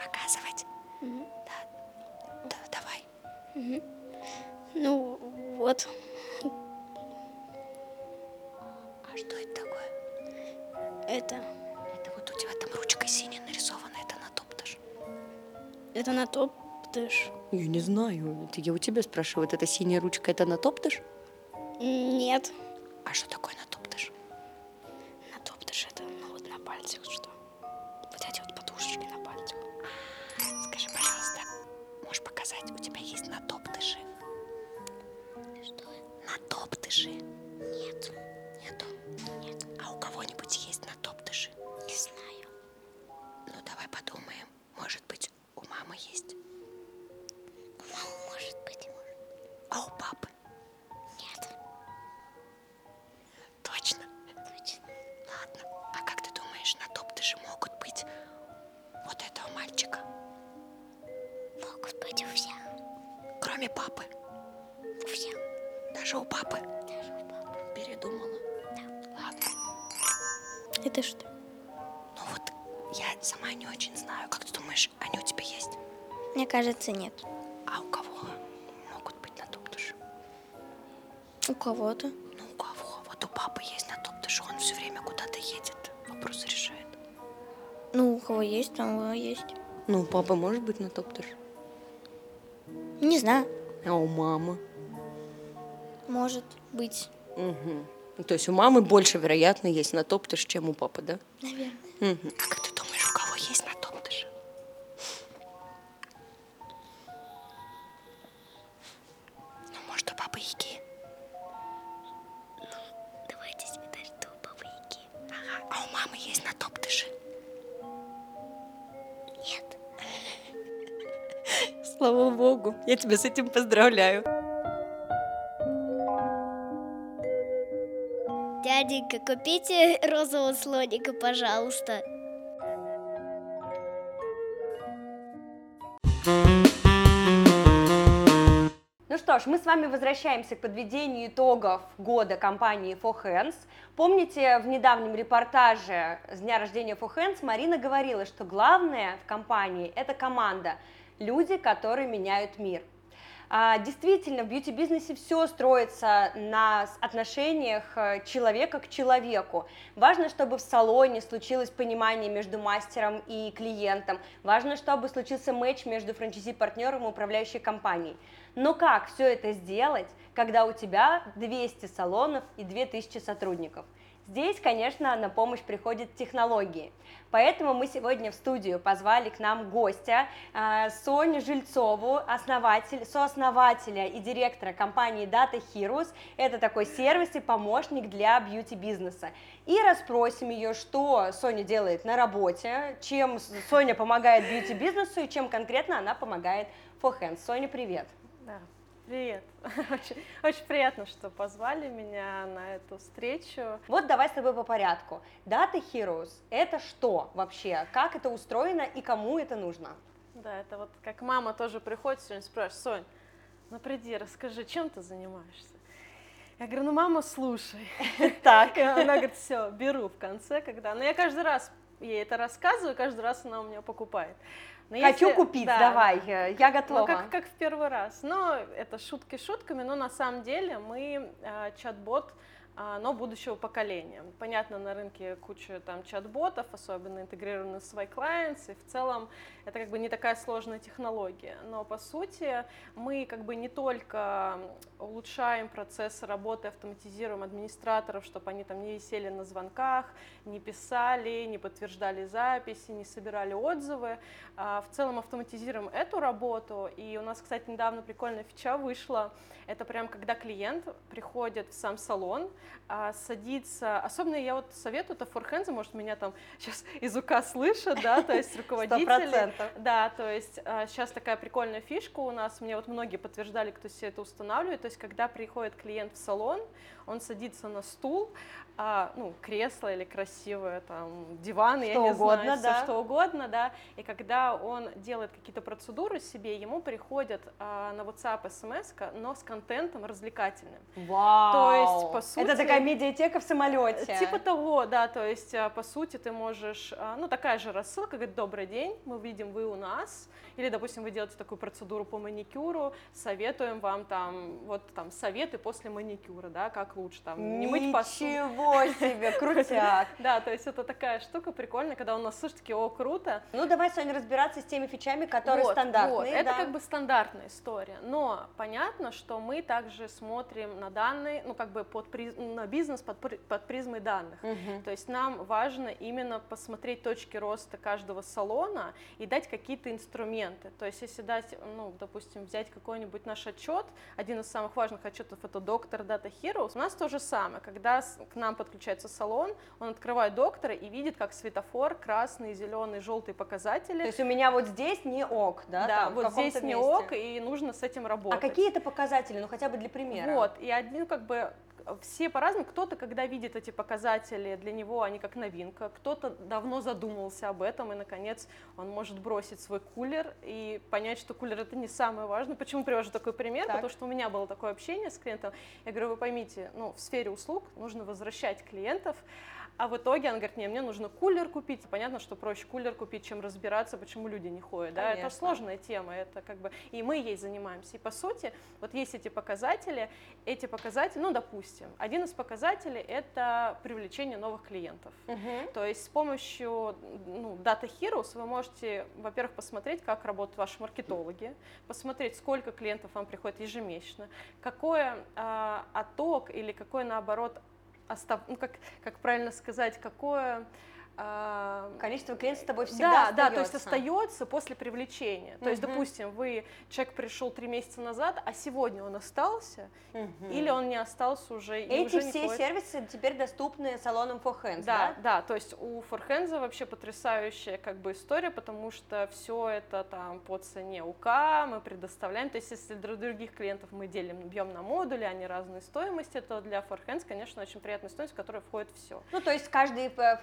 Показывать? Мгм. Да, давай. Мгм. Ну, вот. А что это такое? Это. Это вот у тебя там ручкой синяя нарисована, это натоптыш. Это на топ дыш. Я не знаю, это я у тебя спрашиваю, вот эта синяя ручка, это натоптыш? Нет. А что такое натоптыш? На топ дыш это, ну вот на пальцах что. Вот эти вот подушечки на пальцах. Можешь показать, у тебя есть натоптыши? Что? Натоптыши? Нет. Нету? Нет. А у кого-нибудь есть натоптыши? Не знаю. Ну, давай подумаем. Может быть, у мамы есть? У мамы может быть. А у папы? Нет. Точно? Точно. Ладно. А как ты думаешь, натоптыши могут быть вот этого мальчика? Могут быть у всех. Кроме папы? У всех. Даже у папы? Даже у папы. Передумала? Да. Ладно. Это что? Ну вот, я сама не очень знаю. Как ты думаешь, они у тебя есть? Мне кажется, нет. А у кого могут быть натоптыши? У кого-то. Ну, у кого? Вот у папы есть натоптыши, он все время куда-то едет, вопросы решает. Ну, у кого есть, там у кого есть. Ну, у папы может быть натоптыш? Не знаю. А у мамы? Может быть. Угу. То есть у мамы больше, вероятно, есть натоптыш, чем у папы, да? Наверное. А как ты я тебя с этим поздравляю. Дяденька, купите розового слоника, пожалуйста. Ну что ж, мы с вами возвращаемся к подведению итогов года компании For Hands. Помните, в недавнем репортаже с дня рождения For Hands Марина говорила, что главное в компании – это команда, люди, которые меняют мир. А, Действительно, в бьюти-бизнесе все строится на отношениях э, человека к человеку. Важно, чтобы в салоне случилось понимание между мастером и клиентом. Важно, чтобы случился матч между франчайзи-партнером и управляющей компанией. Но как все это сделать, когда у тебя 200 салонов и 2000 сотрудников? Здесь, конечно, на помощь приходят технологии. Поэтому мы сегодня в студию позвали к нам гостя э, Соню Жильцову, основатель, сооснователя и директора компании Data Heroes. Это такой сервис и помощник для бьюти-бизнеса. И расспросим ее, что Соня делает на работе, чем Соня помогает бьюти-бизнесу и чем конкретно она помогает For Hands. Соня, привет! Да, привет. Очень, очень приятно, что позвали меня на эту встречу. Вот давай с тобой по порядку. Data Heroes – это что вообще? Как это устроено и кому это нужно? Да, это вот как мама тоже приходит сегодня спрашивает, Сонь, ну приди, расскажи, чем ты занимаешься? Я говорю, ну, мама, слушай. Так. Она говорит, все, беру в конце, когда... Но я каждый раз ей это рассказываю, каждый раз она у меня покупает. Но Хочу если- купить, да, давай, э, я Ну, готова. как, как в первый раз. Но это шутки шутками, но на самом деле мы э, чат-бот но будущего поколения. Понятно, на рынке куча там чат-ботов, особенно интегрированные с свои clients, и в целом это как бы не такая сложная технология. Но по сути мы как бы не только улучшаем процессы работы, автоматизируем администраторов, чтобы они там не висели на звонках, не писали, не подтверждали записи, не собирали отзывы. А, В целом автоматизируем эту работу. И у нас, кстати, недавно прикольная фича вышла. Это прям когда клиент приходит в сам салон, а, садится, особенно я вот советую, это форхензы, может, меня там сейчас из УК слышат, да, то есть руководители. процентов. Да, то есть сейчас такая прикольная фишка у нас, мне вот многие подтверждали, кто себе это устанавливает, то есть когда приходит клиент в салон, он садится на стул, а, ну, кресло или красивое там диван, я Что не угодно, знаю, да. всё, что угодно, да, и когда он делает какие-то процедуры себе, ему приходят а, на WhatsApp смс, но с контентом развлекательным. Вау! То есть, по сути... Это такая медиатека в самолете. Типа того, да, то есть, а, по сути, ты можешь, а, ну, такая же рассылка, говорит, добрый день, мы видим, вы у нас, или, допустим, вы делаете такую процедуру по маникюру, советуем вам там, вот там, советы после маникюра, да, как лучше, там, не мыть посуду. Ничего себе, крутяк. Да, то есть это такая штука прикольная, когда у нас слышат такие, о, круто. Ну, давай, Соня, разбираться с теми фичами, которые стандартные. Это как бы стандартная история. Но понятно, что мы также смотрим на данные, ну, как бы под приз- на бизнес под, под призмой данных. Мгм. То есть нам важно именно посмотреть точки роста каждого салона и дать какие-то инструменты. То есть если дать, ну, допустим, взять какой-нибудь наш отчет, один из самых важных отчетов это доктор Data Heroes, у нас то же самое. Когда к нам подключается салон, он открывает доктора и видит, как светофор, красный, зеленый, желтый показатели. То есть у меня вот здесь не ок, да? Да, там, вот здесь не месте. ок, и нужно с этим работать. А какие это показатели, ну хотя бы для примера? Вот, и один как бы все по-разному. Кто-то, когда видит эти показатели, для него они как новинка. Кто-то давно задумывался об этом, и, наконец, он может бросить свой кулер и понять, что кулер это не самое важное. Почему привожу такой пример? Так. Потому что у меня было такое общение с клиентом. Я говорю, вы поймите, ну, в сфере услуг нужно возвращать клиентов, а в итоге он говорит, не, мне нужно кулер купить. Понятно, что проще кулер купить, чем разбираться, почему люди не ходят. Да? Это сложная тема, это как бы и мы ей занимаемся. И по сути, вот есть эти показатели, эти показатели, ну, допустим, один из показателей это привлечение новых клиентов. Мгм. То есть с помощью ну, Data Heroes вы можете, во-первых, посмотреть, как работают ваши маркетологи, посмотреть, сколько клиентов вам приходит ежемесячно, какой а, отток или какой, наоборот, остав... ну, как, как правильно сказать, какое... Количество клиентов с тобой всегда да, да, то есть остается. остается после привлечения. То есть, допустим, вы человек пришел три месяца назад, а сегодня он остался, Мгм. или он не остался уже Эти уже все ходит. сервисы теперь доступны салонам For Hands, Да, да? да, то есть у Форхенза вообще потрясающая как бы история, потому что все это там по цене УК мы предоставляем, то есть если для других клиентов мы делим, бьем на модули, они разные стоимости, то для Форхенз, конечно, очень приятная стоимость, в которой входит все. Ну, то есть каждый э,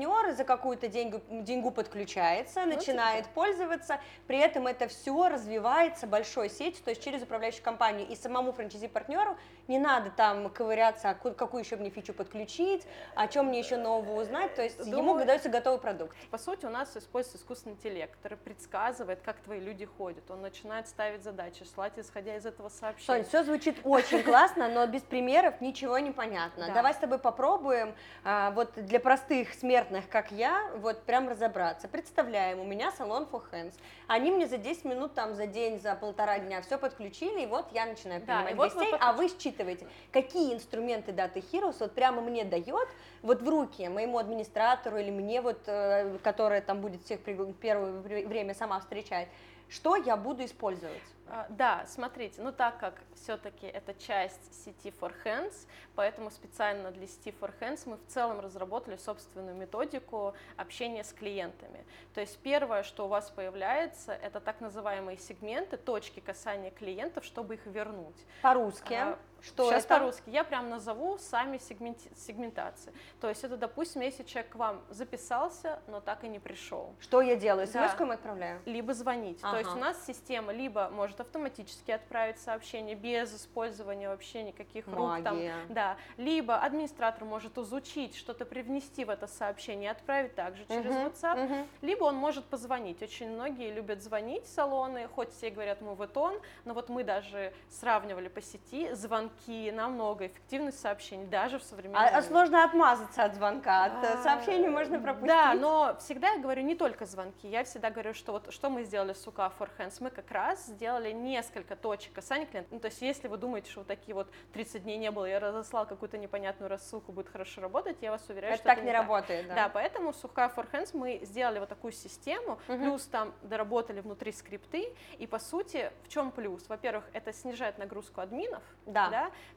франчайзи-партнер за какую-то деньгу, деньгу подключается, Ну, начинает типа. пользоваться, при этом это все развивается большой сетью, то есть через управляющую компанию. И самому франчайзи-партнеру не надо там ковыряться, а ку- какую еще мне фичу подключить, о чем мне еще нового узнать, то есть ему Думаю- дается готовый продукт. По сути, у нас используется искусственный интеллект, который предсказывает, как твои люди ходят. Он начинает ставить задачи, слать, исходя из этого сообщения. Сонь, все звучит очень классно, но без примеров ничего не понятно. Да. Давай с тобой попробуем, а, вот для простых смертных, как я, вот прям разобраться. Представляем, у меня салон for hands. Они мне за 10 минут, там, за день, за полтора дня все подключили, и вот я начинаю Да, принимать и вот вы гостей, подключ- а вы считываете, какие инструменты Data Heroes вот прямо мне дает, вот в руки моему администратору или мне, вот, э, которая там будет всех первое вре- время сама встречать, что я буду использовать? А, Да, смотрите, ну так как все-таки это часть сети For Hands, поэтому специально для сети For Hands мы в целом разработали собственную методику общения с клиентами. То есть первое, что у вас появляется, это так называемые сегменты, точки касания клиентов, чтобы их вернуть. По-русски. А, Что Сейчас это? по-русски. Я прям назову сами сегменти- сегментации. То есть это, допустим, если человек к вам записался, но так и не пришел. Что я делаю? Да. смс ему отправляю? Либо звонить. То есть Ага. у нас система либо может автоматически отправить сообщение без использования вообще никаких рук. Там, Магия. да. Либо администратор может изучить, что-то привнести в это сообщение и отправить также через Мгм, WhatsApp. мгм. Либо он может позвонить. Очень многие любят звонить в салоны, хоть все говорят, мы в тон, но вот мы даже сравнивали по сети звонки намного эффективность сообщений, даже в современном А, а сложно отмазаться от звонка, от э, А, сообщений можно пропустить. Да, но всегда я говорю не только звонки. Я всегда говорю, что вот что мы сделали с УК for Hands, мы как раз сделали несколько точек касания клиента. Ну, то есть если вы думаете, что вот такие вот 30 дней не было, я разослал какую-то непонятную рассылку, будет хорошо работать, я вас уверяю, Это что так это не так. работает, да. Да, поэтому с УК for Hands мы сделали вот такую систему, Мгм. плюс там доработали внутри скрипты, и по сути в чем плюс? Во-первых, это снижает нагрузку админов, Да.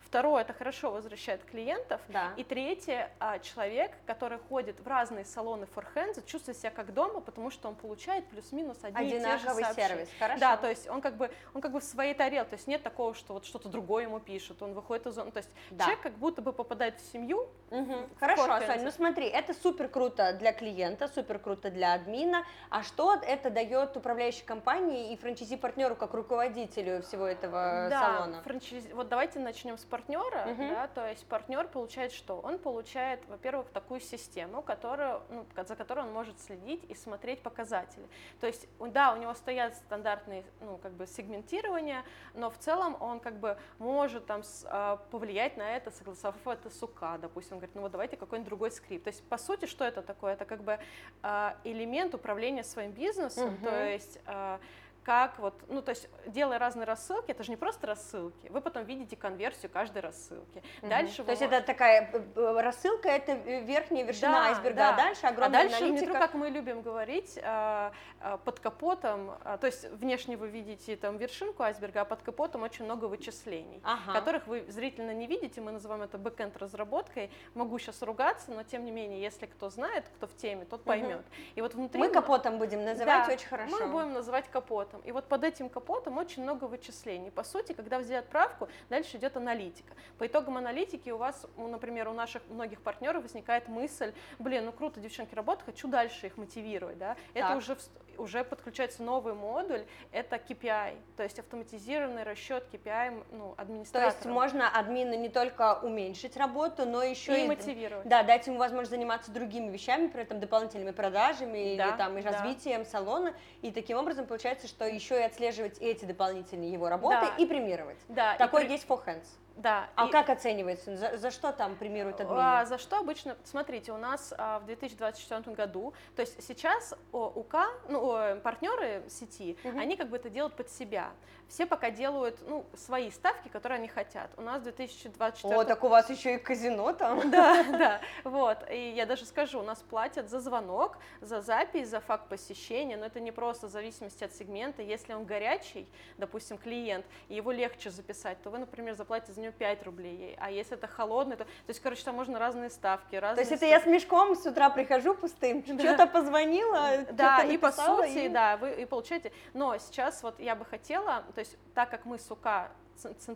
Второе, это хорошо возвращает клиентов. Да. И третье, а, человек, который ходит в разные салоны форхенда, чувствует себя как дома, потому что он получает плюс-минус одни и те же Одинаковый сообщения. сервис, хорошо. Да, то есть он как бы он как бы в своей тарелке, то есть нет такого, что вот что-то другое ему пишут, он выходит из зоны, то есть Да. человек как будто бы попадает в семью. Мгм. в Хорошо. Сонь, ну смотри, это супер круто для клиента, супер круто для админа. А что это дает управляющей компании и франчайзи-партнеру как руководителю всего этого да, салона? франчайзи- Вот давайте начнем с партнера. Мгм. Да, то есть партнер получает что? Он получает, во-первых, такую систему, которую, ну, за которой он может следить и смотреть показатели. То есть, да, у него стоят стандартные, ну, как бы сегментирования, но в целом он как бы может там с- а, повлиять на это, согласовав это с УК, допустим, он говорит, ну вот давайте какой-нибудь другой скрипт. То есть, по сути, что это такое? Это как бы а, элемент управления своим бизнесом, Мгм. то есть а, как вот, ну, то есть, делая разные рассылки, это же не просто рассылки, вы потом видите конверсию каждой рассылки. Мгм. Дальше То вы есть мо- это такая э, э, рассылка, это верхняя вершина Да, айсберга, да. а дальше огромная А дальше аналитика. внутрь, как мы любим говорить, а, а, под капотом, а, то есть внешне вы видите там вершинку айсберга, а под капотом очень много вычислений, Ага. которых вы зрительно не видите, мы называем это backend разработкой. Могу сейчас ругаться, но тем не менее, если кто знает, кто в теме, тот поймет. И вот внутри Мы капотом будем называть Да, очень хорошо. Мы будем называть капотом. И вот под этим капотом очень много вычислений. По сути, когда взяли отправку, дальше идет аналитика. По итогам аналитики у вас, ну, например, у наших многих партнеров возникает мысль, блин, ну круто, девчонки работают, хочу дальше их мотивировать. Да? Это уже, уже подключается новый модуль, это KPI, то есть автоматизированный расчет KPI ну, То администратора. есть можно админу не только уменьшить работу, но еще И мотивировать. Да, дать ему возможность заниматься другими вещами, при этом дополнительными продажами Да, или там и да. развитием салона. И таким образом получается, что еще и отслеживать эти дополнительные его работы Да. и премировать. Да, и Такой при- есть for hands. Да. А и- как оценивается? За, за что там премируют админы? А, за что обычно, смотрите, у нас а, в 2024 году, то есть сейчас о, УК, ну, о, партнеры сети, Мгм. они как бы это делают под себя. Все пока делают, ну, свои ставки, которые они хотят. У нас в 2024 О, так у вас еще и казино там. да, да, вот, и я даже скажу, у нас платят за звонок, за запись, за факт посещения, но это не просто в зависимости от сегмента, если он горячий, допустим, клиент, и его легче записать, то вы, например, заплатите за него 5 рублей, а если это холодный, то, то есть, короче, там можно разные ставки, То разные есть это я с ставки. мешком с утра прихожу пустым, что-то позвонила, Да, что-то и по сути, и- да, вы и получаете. Но сейчас вот я бы хотела, то есть так как мы с УК цен- цен-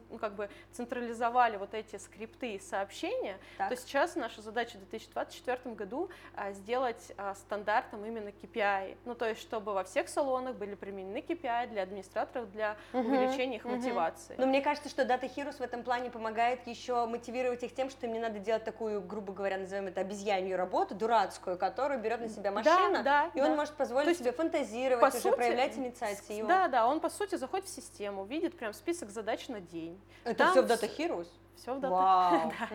ну, как бы централизовали вот эти скрипты и сообщения, Так. то сейчас наша задача в 2024 году а, сделать а, стандартом именно KPI. Ну, то есть, чтобы во всех салонах были применены KPI для администраторов, для Мгм, увеличения их мгм. мотивации. Но мне кажется, что Data Heroes в этом плане помогает еще мотивировать их тем, что им не надо делать такую, грубо говоря, назовем это обезьянью работу, дурацкую, которую берет на себя машина, да, и он да. может То позволить есть, себе фантазировать, по уже сути, проявлять инициативу. Да, да, он по сути заходит в систему, видит прям список задач на день. Это Там все в Data Heroes? Все в Data. Вау. Да.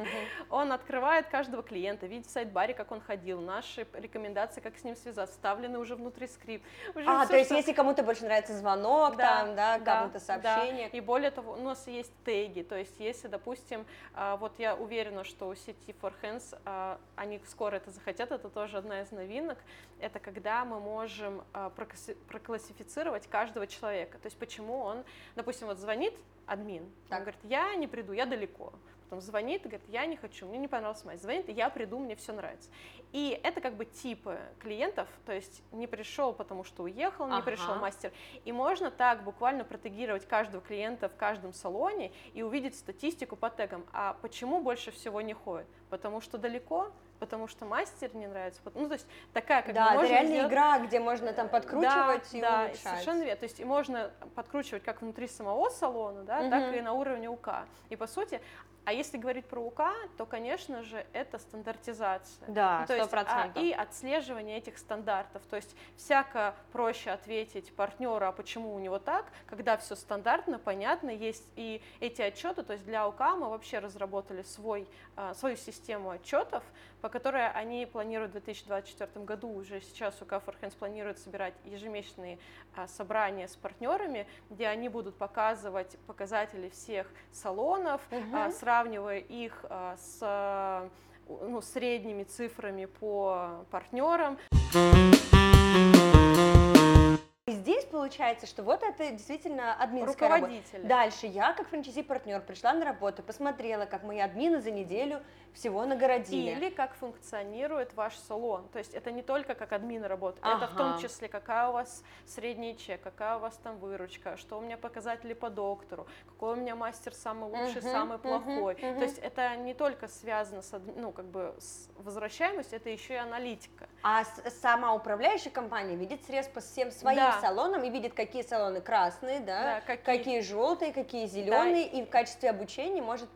Он открывает каждого клиента, видит в сайт-баре, как он ходил, наши рекомендации, как с ним связаться, вставлены уже внутри скрипт. Уже А, всё, то есть что- если кому-то больше нравится звонок, там, да, кому-то сообщение. да. И более того, у нас есть теги, то есть если, допустим, а, вот я уверена, что у сети For Hands, а, они скоро это захотят, это тоже одна из новинок, это когда мы можем а, прокласси- проклассифицировать каждого человека, то есть почему он, допустим, вот звонит админ, он говорит, я не приду, я далеко, там звонит и говорит, я не хочу, мне не понравился мастер, звонит, я приду, мне все нравится. И это как бы типы клиентов, то есть не пришел, потому что уехал, не Ага. пришел мастер. И можно так буквально протегировать каждого клиента в каждом салоне и увидеть статистику по тегам. А почему больше всего не ходит? Потому что далеко, потому что мастер не нравится. Ну, то есть такая как Да, бы это можно реальная сделать- игра, где можно там подкручивать да, и да, улучшать. совершенно верно. То есть и можно подкручивать как внутри самого салона, да, Мгм. так и на уровне УК. И по сути, а если говорить про УК, то, конечно же, это стандартизация. Да, Ну, то есть, а, 100%. и отслеживание этих стандартов. То есть всяко проще ответить партнеру, а почему у него так, когда все стандартно, понятно, есть и эти отчеты. То есть для УК мы вообще разработали свой, а, свою систему отчетов, по которой они планируют в 2024 году, уже сейчас УК Forhands планирует собирать ежемесячные а, собрания с партнерами, где они будут показывать показатели всех салонов, Мгм. а, сравнивая их а, с у- ну, средними цифрами по партнерам. И здесь получается, что вот это действительно админская работа. Руководители. Дальше я, как франчайзи-партнер, пришла на работу, посмотрела, как мои админы за неделю всего нагородили. Или как функционирует ваш салон. То есть это не только как админ работает, это в том Ага. числе какая у вас средний чек, какая у вас там выручка, что у меня показатели по доктору, какой у меня мастер самый лучший, Мгм, самый плохой. мгм. То есть это не только связано с, ну, как бы с возвращаемостью, это еще и аналитика. А сама управляющая компания видит срез по всем своим Да. салонам и видит, какие салоны красные, да, Да, какие- какие... желтые, какие зеленые, и в качестве обучения может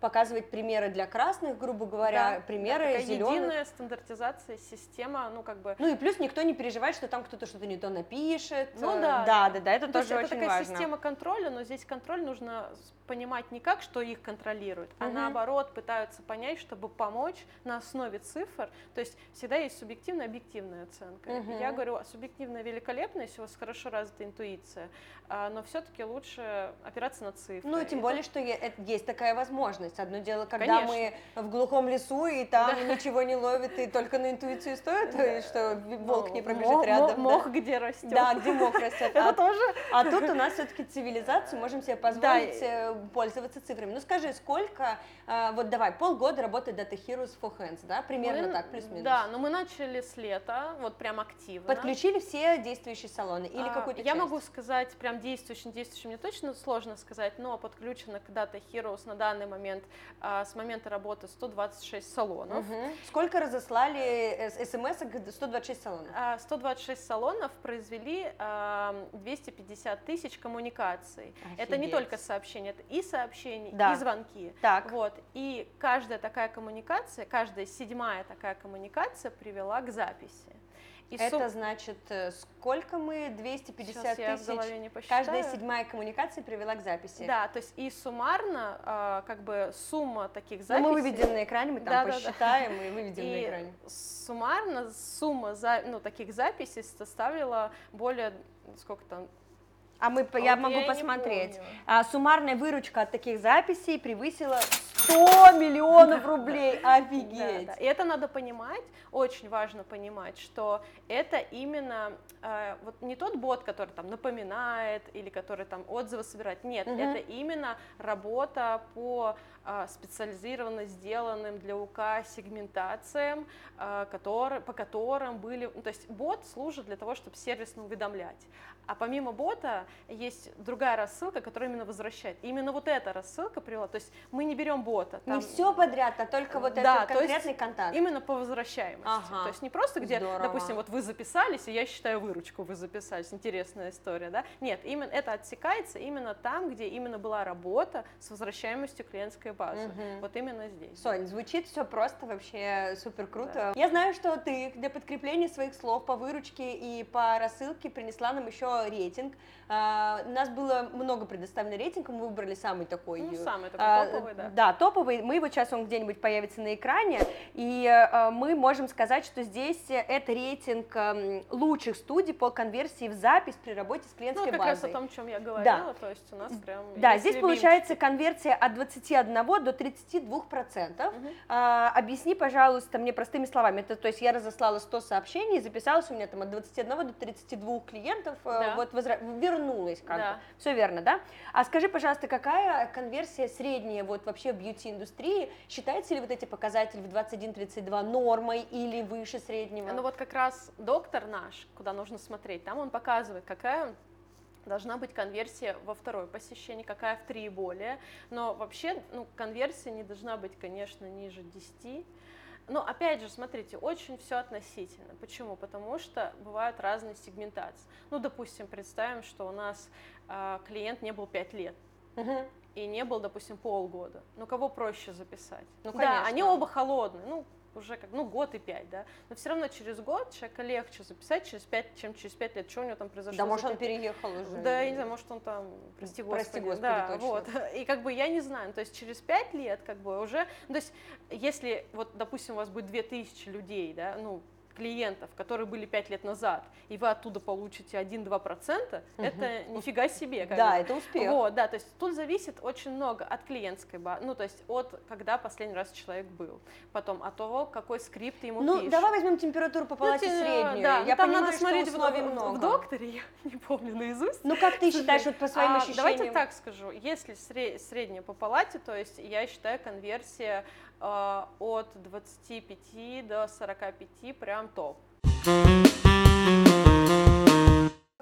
показывать примеры для красных, грубо говоря, Да, примеры да, зеленых. единая стандартизация, система, ну как бы Ну и плюс никто не переживает, что там кто-то что-то не то напишет. Ну Э, да, да, да, да, это Ну, то есть тоже это очень такая важно. система контроля, но здесь контроль нужно понимать не как, что их контролируют, а Мгм. наоборот пытаются понять, чтобы помочь на основе цифр. То есть всегда есть субъективная, объективная оценка. Мгм. Я говорю, а субъективная великолепна, если у вас хорошо развита интуиция, а, но все-таки лучше опираться на цифры. Ну, тем И более, тут- что есть такая возможность. Одно дело, когда Конечно. мы в глухом лесу, и там Да. ничего не ловит, и только на интуицию стоит, и что волк не Ну, пробежит мо- рядом. мо- да. Мох где растет. Да, где мох растет. Это А- тоже. А тут у нас все-таки цивилизация, можем себе позволить э, пользоваться цифрами. Ну скажи, сколько, э, вот давай, полгода работает Data Heroes for Hands, да, примерно Мы- так, плюс-минус. Да, но мы начали с лета, вот прям активно. Подключили все действующие салоны или А, какой-то Я часть? могу сказать, прям действующим, действующим мне точно сложно сказать, но подключено к Data Heroes на данный момент, а, с момента работы 126 салонов. Мгм. Сколько разослали смс 126 салонов? А, 126 салонов произвели а, 250 тысяч коммуникаций. Это не Офигеть. только сообщения, это и сообщения, Да. и звонки. Так. Вот. И каждая такая коммуникация, каждая седьмая такая коммуникация привела к записи. И Это сум- значит, э, сколько мы? 250 Сейчас тысяч? Каждая седьмая коммуникация привела к записи. Да, то есть и суммарно, а, как бы сумма таких Ну, записей... мы выведем на экране, мы там Да-да-да. посчитаем и выведем на И экране. суммарно сумма за, ну, таких записей составила более, сколько там, А мы, А я вот могу я посмотреть. А, суммарная выручка от таких записей превысила 100 миллионов рублей. Офигеть. Да, да. И это надо понимать, очень важно понимать, что это именно э, вот не тот бот, который там напоминает или который там отзывы собирает. Нет, Мгм. это именно работа по э, специализированно сделанным для УК сегментациям, э, которые, по которым были... ну, то есть бот служит для того, чтобы сервисно уведомлять. А помимо бота есть другая рассылка, которая именно возвращает. И именно вот эта рассылка привела. То есть мы не берем бота. Не там- все подряд, а только вот да, этот конкретный контакт. Именно по возвращаемости. Ага. То есть не просто где, Здорово. допустим, вот вы записались, и я считаю выручку, вы записались. Интересная история, да? Нет, именно это отсекается именно там, где именно была работа с возвращаемостью клиентской базы. Мгм. Вот именно здесь. Сонь, звучит все просто вообще супер круто. Я знаю, что ты для подкрепления своих слов по выручке и по рассылке принесла нам еще рейтинг. А, у нас было много предоставлено рейтингов, мы выбрали самый такой. Ну, э, самый такой а, топовый, да. Да, топовый. Мы его сейчас он где-нибудь появится на экране, и э, мы можем сказать, что здесь э, это рейтинг эм, лучших студий по конверсии в запись при работе с Ну, клиентской вот как раз базой. о том, о чем я говорила, то есть у нас прям Да, здесь любимчики. получается конверсия от 21 до 32 процентов. А, объясни, пожалуйста, мне простыми словами. Это, то есть я разослала 100 сообщений, записалось у меня там от 21 до 32 клиентов. Да. Вот возра- рванулось как Да. Все верно, да? А скажи, пожалуйста, какая конверсия средняя вот вообще в бьюти-индустрии? Считается ли вот эти показатели в 21-32 нормой или выше среднего? Ну вот как раз доктор наш, куда нужно смотреть, там он показывает, какая должна быть конверсия во второе посещение, какая в три и более. Но вообще, ну, конверсия не должна быть, конечно, ниже 10. Но опять же, смотрите, очень все относительно. Почему? Потому что бывают разные сегментации. Ну, допустим, представим, что у нас а, клиент не был 5 лет. И не был, допустим, полгода. Ну, кого проще записать? Ну, да, конечно. они оба холодные. Ну, уже как, ну, год и пять, да. Но все равно через год человека легче записать, через пять, чем через пять лет. Что у него там произошло? Да, может, он переехал уже. Да, я не знаю, может, он там, прости господи. Прости господи, да, точно. вот. И как бы я не знаю, ну, то есть через пять лет как бы уже, ну, то есть если вот, допустим, у вас будет 2000 людей, да, ну, клиентов, которые были пять лет назад, и вы оттуда получите 1-2%, Мгм. это нифига себе. как Да, бы. это успех. Вот, да, то есть тут зависит очень много от клиентской базы, ну, то есть от когда последний раз человек был, потом от того, какой скрипт ему Ну, пишут. давай возьмем температуру по Ну, палате те- среднюю. Да, я ну, там понимаю, надо смотреть в, много. в докторе, я не помню наизусть. Ну, как ты считаешь, вот по своим а, ощущениям? Давайте так скажу, если сре- средняя по палате, то есть я считаю конверсия от 25 до 45 прям топ.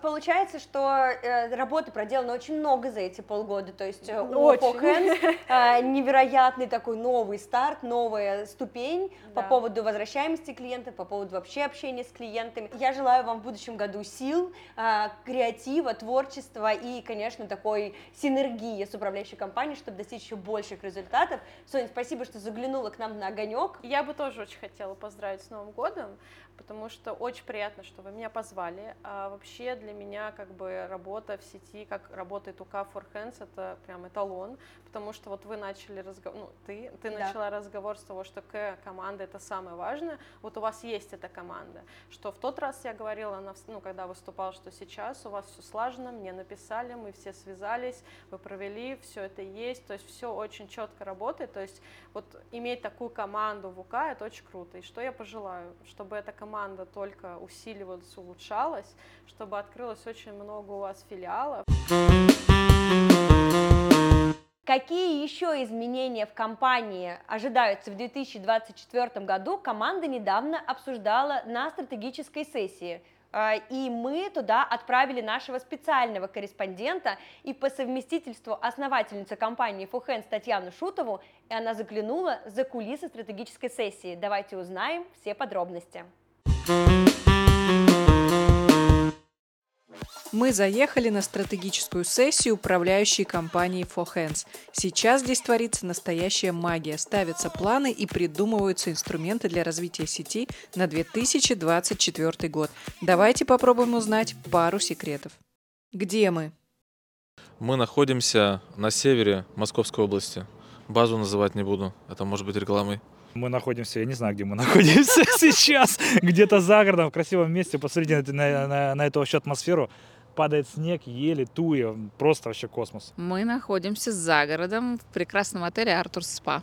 Получается, что э, работы проделано очень много за эти полгода, то есть э, у Hands, э, невероятный такой новый старт, новая ступень по Да. поводу возвращаемости клиентов, по поводу вообще общения с клиентами. Я желаю вам в будущем году сил, э, креатива, творчества и, конечно, такой синергии с управляющей компанией, чтобы достичь еще больших результатов. Соня, спасибо, что заглянула к нам на огонек. Я бы тоже очень хотела поздравить с Новым годом, потому что очень приятно, что вы меня позвали. А вообще для меня как бы работа в сети, как работает УК for Hands, это прям эталон, потому что вот вы начали разговор, ну, ты, ты Да. начала разговор с того, что К команда это самое важное, вот у вас есть эта команда, что в тот раз я говорила, на вс- ну, когда выступала, что сейчас у вас все слажено, мне написали, мы все связались, вы провели, все это есть, то есть все очень четко работает, то есть вот иметь такую команду в УК, это очень круто. И что я пожелаю? Чтобы эта команда только усиливалась, улучшалась, чтобы открылось очень много у вас филиалов. Какие еще изменения в компании ожидаются в 2024 году, команда недавно обсуждала на стратегической сессии. А, И мы туда отправили нашего специального корреспондента и по совместительству основательницу компании Фухенс Татьяну Шутову, и она заглянула за кулисы стратегической сессии. Давайте узнаем все подробности. Мы заехали на стратегическую сессию управляющей компании For Hands. Сейчас здесь творится настоящая магия. Ставятся планы и придумываются инструменты для развития сети на 2024 год. Давайте попробуем узнать пару секретов. Где мы? Мы находимся на севере Московской области. Базу называть не буду, это может быть рекламой. Мы находимся, я не знаю, где мы находимся сейчас, где-то за городом, в красивом месте. Посмотрите на, на, на, эту вообще атмосферу. Падает снег, ели, туя, просто вообще космос. Мы находимся за городом в прекрасном отеле Артур Спа.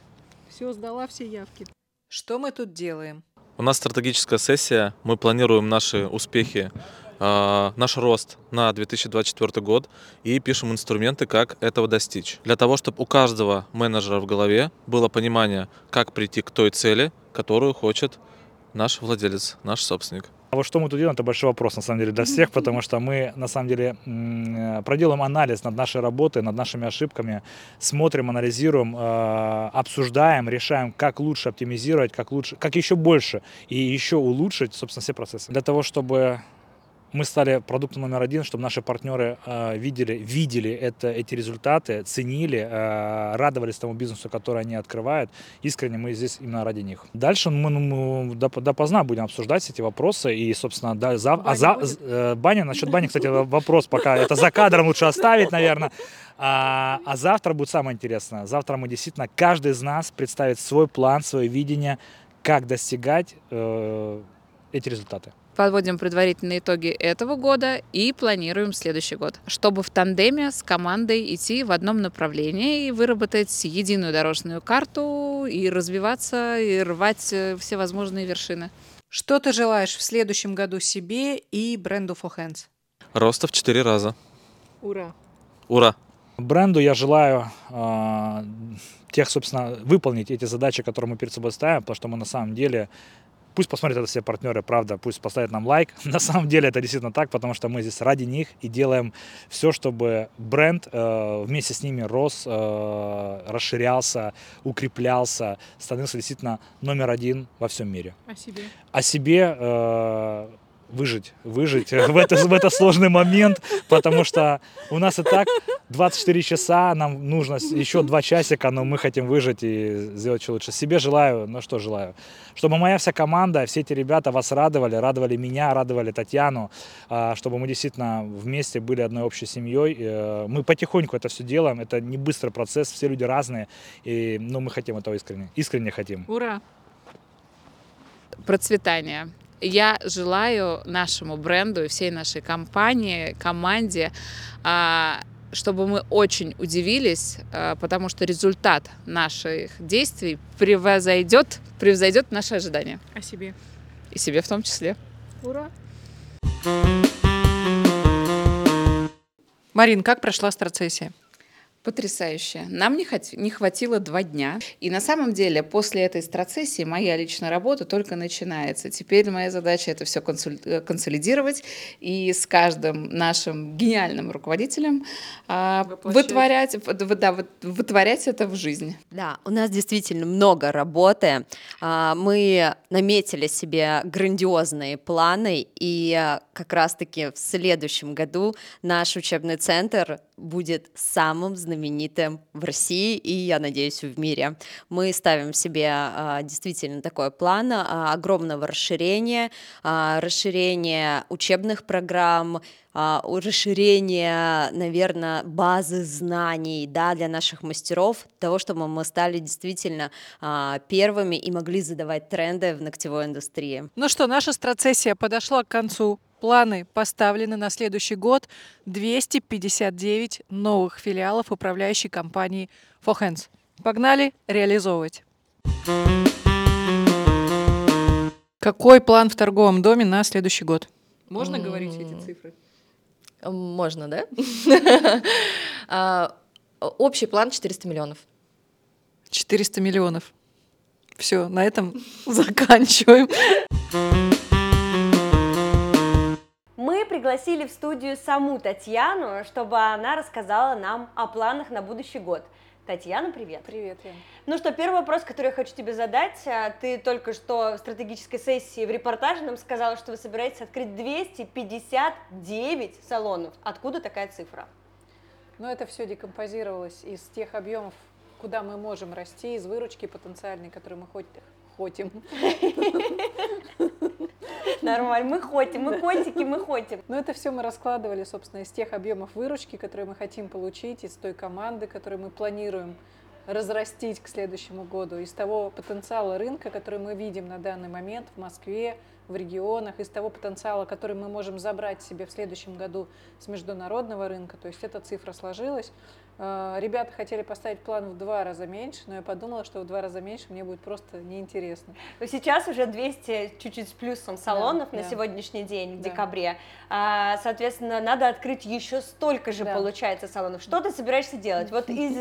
Все, сдала все явки. Что мы тут делаем? У нас стратегическая сессия, мы планируем наши успехи, наш рост на 2024 год и пишем инструменты, как этого достичь. Для того, чтобы у каждого менеджера в голове было понимание, как прийти к той цели, которую хочет наш владелец, наш собственник. А вот что мы тут делаем, это большой вопрос, на самом деле, для всех, потому что мы, на самом деле, проделаем анализ над нашей работой, над нашими ошибками, смотрим, анализируем, э, обсуждаем, решаем, как лучше оптимизировать, как лучше, как еще больше и еще улучшить, собственно, все процессы. Для того, чтобы мы стали продуктом номер один, чтобы наши партнеры э, видели, видели это, эти результаты, ценили, э, радовались тому бизнесу, который они открывают. Искренне мы здесь именно ради них. Дальше мы, ну, мы доп- допоздна будем обсуждать эти вопросы. И, собственно, да, за, а за, з- э, баня, насчет бани, кстати, вопрос пока. Это за кадром лучше оставить, наверное. А, а завтра будет самое интересное. Завтра мы действительно, каждый из нас представит свой план, свое видение, как достигать э, эти результаты. Подводим предварительные итоги этого года и планируем следующий год, чтобы в тандеме с командой идти в одном направлении и выработать единую дорожную карту и развиваться, и рвать э, все возможные вершины. Что ты желаешь в следующем году себе и бренду For Hands? Роста в 4 раза. Ура. Ура! Бренду я желаю э, тех, собственно, выполнить эти задачи, которые мы перед собой ставим, потому что мы на самом деле Пусть посмотрят это все партнеры, правда, пусть поставят нам лайк. На самом деле это действительно так, потому что мы здесь ради них и делаем все, чтобы бренд э, вместе с ними рос, э, расширялся, укреплялся, становился действительно номер один во всем мире. О себе. О себе э, выжить, выжить в, это, в этот сложный момент, потому что у нас и так 24 часа, нам нужно еще 2 часика, но мы хотим выжить и сделать что лучше. Себе желаю, ну что желаю, чтобы моя вся команда, все эти ребята вас радовали, радовали меня, радовали Татьяну, а, чтобы мы действительно вместе были одной общей семьей. Э, мы потихоньку это все делаем, это не быстрый процесс, все люди разные, и, но мы хотим этого искренне, искренне хотим. Ура! Процветания. Я желаю нашему бренду и всей нашей компании, команде, а, чтобы мы очень удивились, а, потому что результат наших действий превзойдет, превзойдет наши ожидания. О себе. И себе в том числе. Ура! Марин, как прошла страцессия? Потрясающе. Нам не, хот... не хватило два дня. И на самом деле после этой страцессии моя личная работа только начинается. Теперь моя задача это все консуль... Э, консолидировать и с каждым нашим гениальным руководителем а, вытворять, да, вытворять это в жизнь. Да, у нас действительно много работы. А, мы наметили себе грандиозные планы, и как раз-таки в следующем году наш учебный центр будет самым знаменитым в России и, я надеюсь, в мире. Мы ставим себе а, действительно такой план а, огромного расширения, а, расширения учебных программ, расширения, наверное, базы знаний да, для наших мастеров, того, чтобы мы стали действительно первыми и могли задавать тренды в ногтевой индустрии. Ну что, наша страцессия подошла к концу. Планы поставлены на следующий год 259 новых филиалов управляющей компании Fohands. Погнали реализовывать. Какой план в торговом доме на следующий год? Можно говорить эти цифры? Можно, да? А, общий план 400 миллионов. 400 миллионов. Все, на этом заканчиваем. Мы пригласили в студию саму Татьяну, чтобы она рассказала нам о планах на будущий год. Татьяна, привет. Привет, Ян. Ну что, первый вопрос, который я хочу тебе задать. А, ты только что в стратегической сессии в репортаже нам сказала, что вы собираетесь открыть 259 салонов. Откуда такая цифра? Ну, это все декомпозировалось из тех объемов, куда мы можем расти, из выручки потенциальной, которую мы хоть хотим. Нормально, мы хотим, мы котики, мы хотим. Но это все мы раскладывали, собственно, из тех объемов выручки, которые мы хотим получить, из той команды, которую мы планируем разрастить к следующему году, из того потенциала рынка, который мы видим на данный момент в Москве, в регионах, из того потенциала, который мы можем забрать себе в следующем году с международного рынка. То есть эта цифра сложилась. А, ребята хотели поставить план в два раза меньше, но я подумала, что в два раза меньше мне будет просто неинтересно. Но сейчас уже 200 чуть-чуть с плюсом салонов да, на да. сегодняшний день, в да. декабре. А, соответственно, надо открыть еще столько же, да. получается, салонов. Что ты собираешься делать? Вот из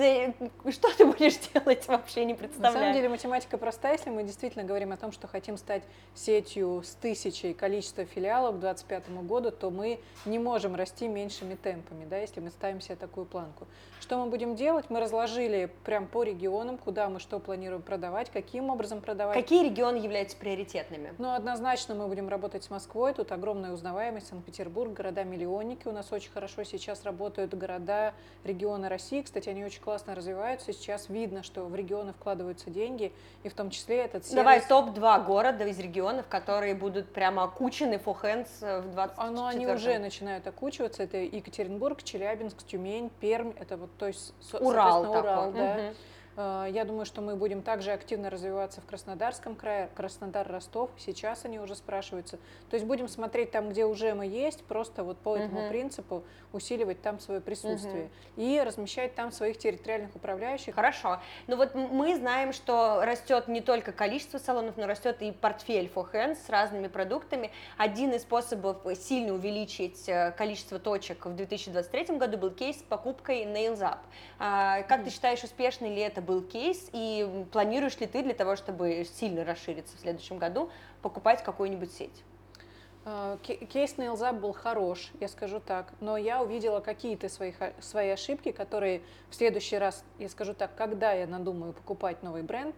что ты будешь делать, вообще не представляю. На самом деле математика простая, если мы действительно говорим о том, что хотим стать сетью с тысячей количества филиалов к 2025 году, то мы не можем расти меньшими темпами, да, если мы ставим себе такую планку. Что мы будем делать? Мы разложили прям по регионам, куда мы что планируем продавать, каким образом продавать. Какие регионы являются приоритетными? Ну, однозначно мы будем работать с Москвой, тут огромная узнаваемость, Санкт-Петербург, города-миллионники. У нас очень хорошо сейчас работают города, регионы России. Кстати, они очень классно развиваются. Сейчас видно, что в регионы вкладываются деньги, и в том числе этот сервис... Давай топ-2 города из регионов, которые будут прямо окучены for hands в 20 Оно, Они уже начинают окучиваться. Это Екатеринбург, Челябинск, Тюмень, Пермь. Это вот то есть, Урал, Урал, да. Угу. Э, Я думаю, что мы будем также активно развиваться в Краснодарском крае, Краснодар, Ростов. Сейчас они уже спрашиваются. То есть будем смотреть там, где уже мы есть, просто вот по этому Мгм. принципу усиливать там свое присутствие и размещать там своих территориальных управляющих. Хорошо. Ну вот мы знаем, что растет не только количество салонов, но растет и портфель for hands с разными продуктами. Один из способов сильно увеличить э, количество точек в 2023 году был кейс с покупкой Nails Up. А, Как ты считаешь, успешный ли это был кейс и планируешь ли ты для того, чтобы сильно расшириться в следующем году, покупать какую-нибудь сеть? Э, ке- Кейс Nails Up был хорош, я скажу так, но я увидела какие-то свои, свои ошибки, которые в следующий раз, я скажу так, когда я надумаю покупать новый бренд,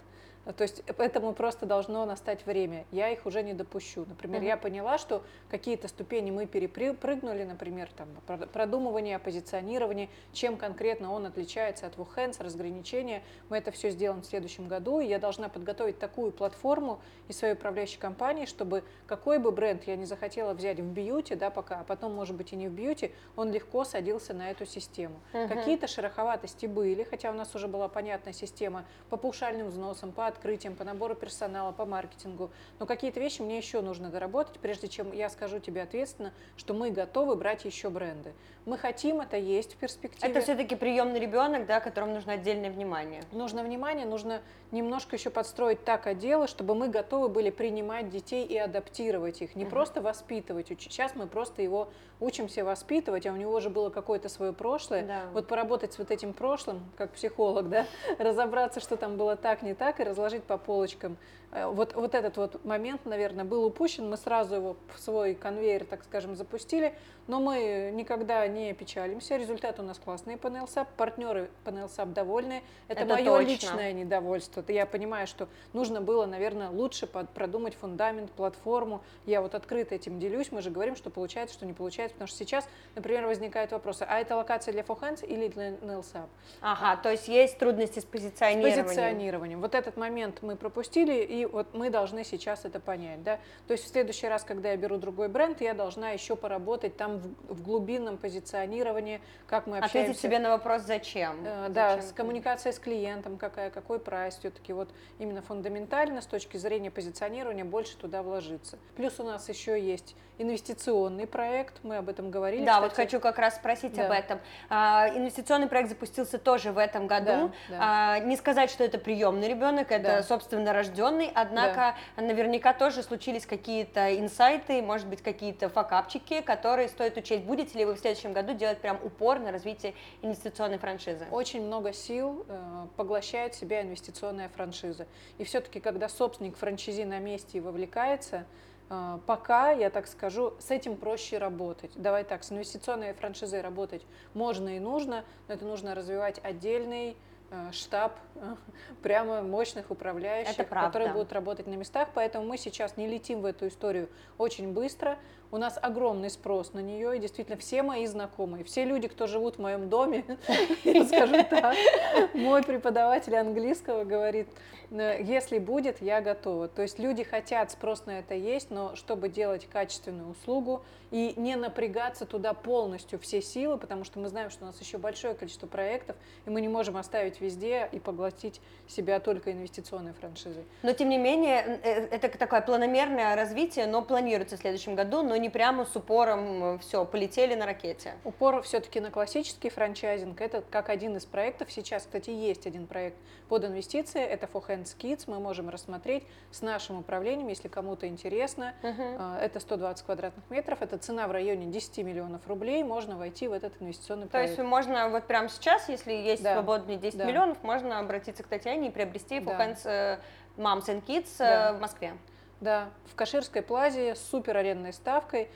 то есть этому просто должно настать время, я их уже не допущу. Например, Мгм. я поняла, что какие-то ступени мы перепрыгнули, например, там, прод- продумывание, позиционирование, чем конкретно он отличается от Wuhan's, разграничения, мы это все сделаем в следующем году, и я должна подготовить такую платформу и своей управляющей компании, чтобы какой бы бренд я не захотела взять в бьюти, да, пока, а потом, может быть, и не в бьюти, он легко садился на эту систему. Мгм. Какие-то шероховатости были, хотя у нас уже была понятная система по паушальным взносам, по открытиям, по набору персонала, по маркетингу, но какие-то вещи мне еще нужно доработать, прежде чем я скажу тебе ответственно, что мы готовы брать еще бренды. Мы хотим это есть в перспективе. Это все-таки приемный ребенок, да, которому нужно отдельное внимание. Нужно внимание, нужно немножко еще подстроить так отделы, чтобы мы готовы были принимать детей и адаптировать их, не Мгм. просто воспитывать. Сейчас мы просто его учимся воспитывать, а у него же было какое-то свое прошлое. Да. Вот поработать с вот этим прошлым, как психолог, да, разобраться, что там было так, не так, и разложить по полочкам. Э, Вот, вот этот вот момент, наверное, был упущен. Мы сразу его в свой конвейер, так скажем, запустили, но мы никогда не печалимся. Результат у нас классный по NLSAP, партнеры по NLSAP довольны. Это, Это мое точно. личное недовольство. Я понимаю, что нужно было, наверное, лучше продумать фундамент, платформу. Я вот открыто этим делюсь. Мы же говорим, что получается, что не получается. Потому что сейчас, например, возникают вопросы, а это локация для Fohands или для NLSAP? Ага, то есть есть трудности с С позиционированием. позиционированием. Вот этот момент мы пропустили, и вот мы должны сейчас это понять. Да? То есть в следующий раз, когда я беру другой бренд, я должна еще поработать там в, в глубинном позиционировании, как мы общаемся. Ответить себе на вопрос «Зачем?». Э, Да, Зачем с коммуникацией с клиентом, какая, какой прайс, все-таки вот именно фундаментально с точки зрения позиционирования больше туда вложиться. Плюс у нас еще есть инвестиционный проект, мы об этом говорили. Да, вот кстати. хочу как раз спросить Да. об этом. А, инвестиционный проект запустился тоже в этом году. Да, да. А, не сказать, что это приемный ребенок, это Да. собственно рожденный, однако наверняка тоже случились какие-то инсайты, может быть, какие-то факапчики, которые стоит учесть. Будете ли вы в следующем году делать прям упор на развитие инвестиционной франшизы? Очень много сил э, поглощает в себя инвестиционная франшиза. И все-таки, когда собственник франшизи на месте и вовлекается, э, пока, я так скажу, с этим проще работать. Давай так, с инвестиционной франшизой работать можно и нужно, но это нужно развивать отдельный штаб э, прямо мощных управляющих, которые будут работать на местах. Поэтому мы сейчас не летим в эту историю очень быстро. У нас огромный спрос на нее, и действительно все мои знакомые, все люди, кто живут в моем доме, скажу так, мой преподаватель английского говорит, «Э, если будет, я готова. То есть люди хотят, спрос на это есть, но чтобы делать качественную услугу и не напрягаться туда полностью все силы, потому что мы знаем, что у нас еще большое количество проектов, и мы не можем оставить везде и поглотить себя только инвестиционной франшизой. Но тем не менее, э, это такое планомерное развитие, но планируется в следующем году, но не прямо с упором все, полетели на ракете. Упор все-таки на классический франчайзинг. Это как один из проектов. Сейчас, кстати, есть один проект под инвестиции. Это For Hands Kids. Мы можем рассмотреть с нашим управлением, если кому-то интересно. Э, Это 120 квадратных метров. Это цена в районе 10 миллионов рублей. Можно войти в этот инвестиционный То есть проект. можно вот прямо сейчас, если есть Да. свободные 10 Да. миллионов, можно обратиться к Татьяне и приобрести Да. For Hands э, Moms and Kids э, Да. в Москве. Да, в Каширской плазе с супер арендной ставкой.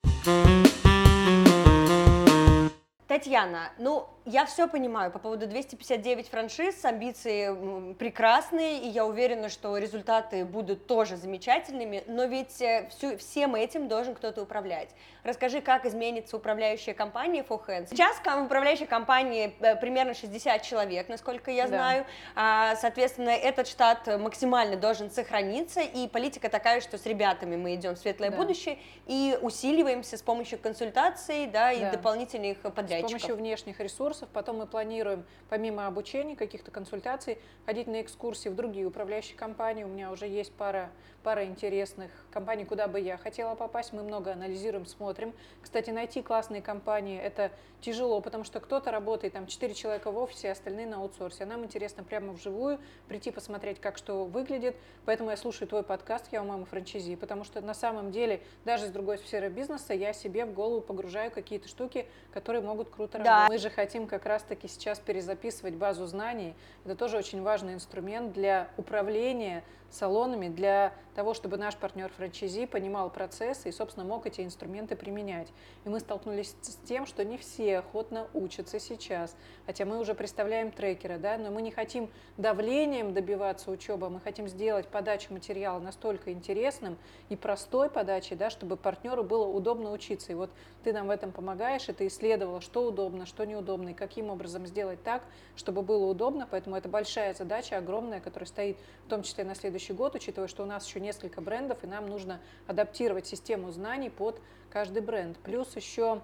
Татьяна, ну, я все понимаю по поводу 259 франшиз, амбиции прекрасные, и я уверена, что результаты будут тоже замечательными, но ведь э, всю, всем этим должен кто-то управлять. Расскажи, как изменится управляющая компания For Hands. Сейчас в управляющей компании э, примерно 60 человек, насколько я Да. знаю, А, соответственно, этот штат максимально должен сохраниться, и политика такая, что с ребятами мы идем в светлое Да. будущее и усиливаемся с помощью консультаций, да, и Да. дополнительных С помощью внешних ресурсов. Потом мы планируем, помимо обучения, каких-то консультаций, ходить на экскурсии в другие управляющие компании. У меня уже есть пара, пара интересных компаний, куда бы я хотела попасть. Мы много анализируем, смотрим. Кстати, найти классные компании – это тяжело, потому что кто-то работает, там, 4 человека в офисе, остальные на аутсорсе. А нам интересно прямо вживую прийти посмотреть, как что выглядит. Поэтому я слушаю твой подкаст «Я у мамы франчайзи», потому что на самом деле, даже с другой сферы бизнеса, я себе в голову погружаю какие-то штуки, которые могут круто Да. работать. Мы же хотим как раз-таки сейчас перезаписывать базу знаний. Это тоже очень важный инструмент для управления салонами, для того, чтобы наш партнер франчайзи понимал процессы и, собственно, мог эти инструменты применять. И мы столкнулись с тем, что не все охотно учатся сейчас, хотя мы уже представляем трекеры, да, но мы не хотим давлением добиваться учебы, мы хотим сделать подачу материала настолько интересным и простой подачей, да, чтобы партнеру было удобно учиться. И вот ты нам в этом помогаешь, и ты исследовала, что удобно, что неудобно, и каким образом сделать так, чтобы было удобно. Поэтому это большая задача, огромная, которая стоит в том числе на следующий год, учитывая, что у нас еще несколько брендов, и нам нужно адаптировать систему знаний под каждый бренд. Плюс еще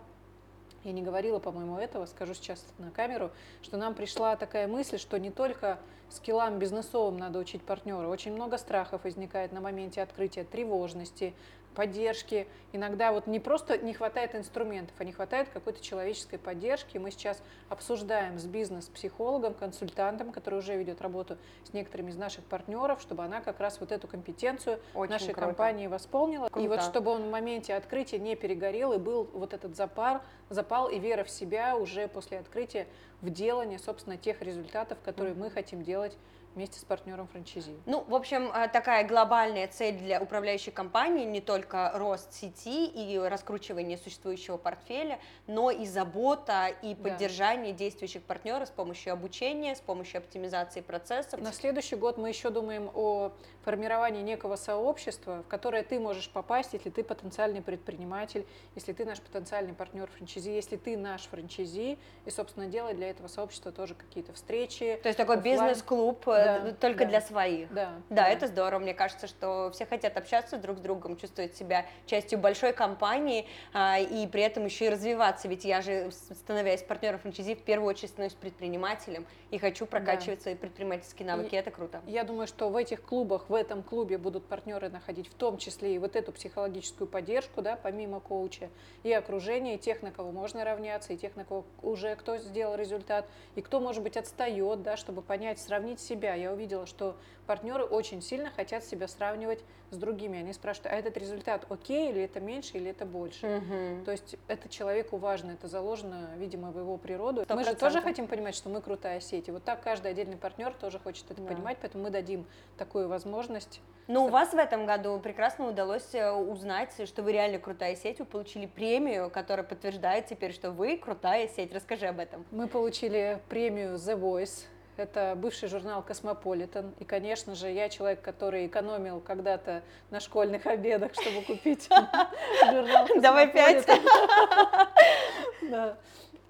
я не говорила, по-моему, этого, скажу сейчас на камеру, что нам пришла такая мысль, что не только скиллам бизнесовым надо учить партнера, очень много страхов возникает на моменте открытия, тревожности, поддержки. Иногда вот не просто не хватает инструментов, а не хватает какой-то человеческой поддержки. Мы сейчас обсуждаем с бизнес-психологом, консультантом, который уже ведет работу с некоторыми из наших партнеров, чтобы она как раз вот эту компетенцию Очень нашей круто. компании восполнила. И Круто. вот чтобы он в моменте открытия не перегорел и был вот этот запар, запал и вера в себя уже после открытия в делание, собственно, тех результатов, которые мы хотим делать вместе с партнером франчайзи. Ну, в общем, э, такая глобальная цель для управляющей компании не только рост сети и раскручивание существующего портфеля, но и забота и Да. поддержание действующих партнеров с помощью обучения, с помощью оптимизации процессов. На следующий год мы еще думаем о формировании некого сообщества, в которое ты можешь попасть, если ты потенциальный предприниматель, если ты наш потенциальный партнер франчайзи, если ты наш франчайзи, и, собственно, делать для этого сообщества тоже какие-то встречи. То есть такой бизнес-клуб э, Да, только да. для своих. Да, Да, это здорово. Мне кажется, что все хотят общаться друг с другом, чувствовать себя частью большой компании а, и при этом еще и развиваться. Ведь я же, становясь партнером франчайзи, в первую очередь становлюсь предпринимателем и хочу прокачивать свои предпринимательские навыки. И это круто. Я думаю, что в этих клубах, в этом клубе будут партнеры находить в том числе и вот эту психологическую поддержку, да, помимо коуча, и окружение, и тех, на кого можно равняться, и тех, на кого уже кто сделал результат, и кто, может быть, отстает, да, чтобы понять, сравнить себя. Я увидела, что партнеры очень сильно хотят себя сравнивать с другими. Они спрашивают, а этот результат окей, или это меньше, или это больше? То есть это человеку важно, это заложено, видимо, в его природу. Сто Мы же тоже хотим понимать, что мы крутая сеть. И вот так каждый отдельный партнер тоже хочет это Да. понимать, поэтому мы дадим такую возможность. Но у вас в этом году прекрасно удалось э, узнать, что вы реально крутая сеть, вы получили премию, которая подтверждает теперь, что вы крутая сеть. Расскажи об этом. Мы получили премию The Voice. Это бывший журнал Космополитен. И, конечно же, я человек, который экономил когда-то на школьных обедах, чтобы купить журнал Давай пять.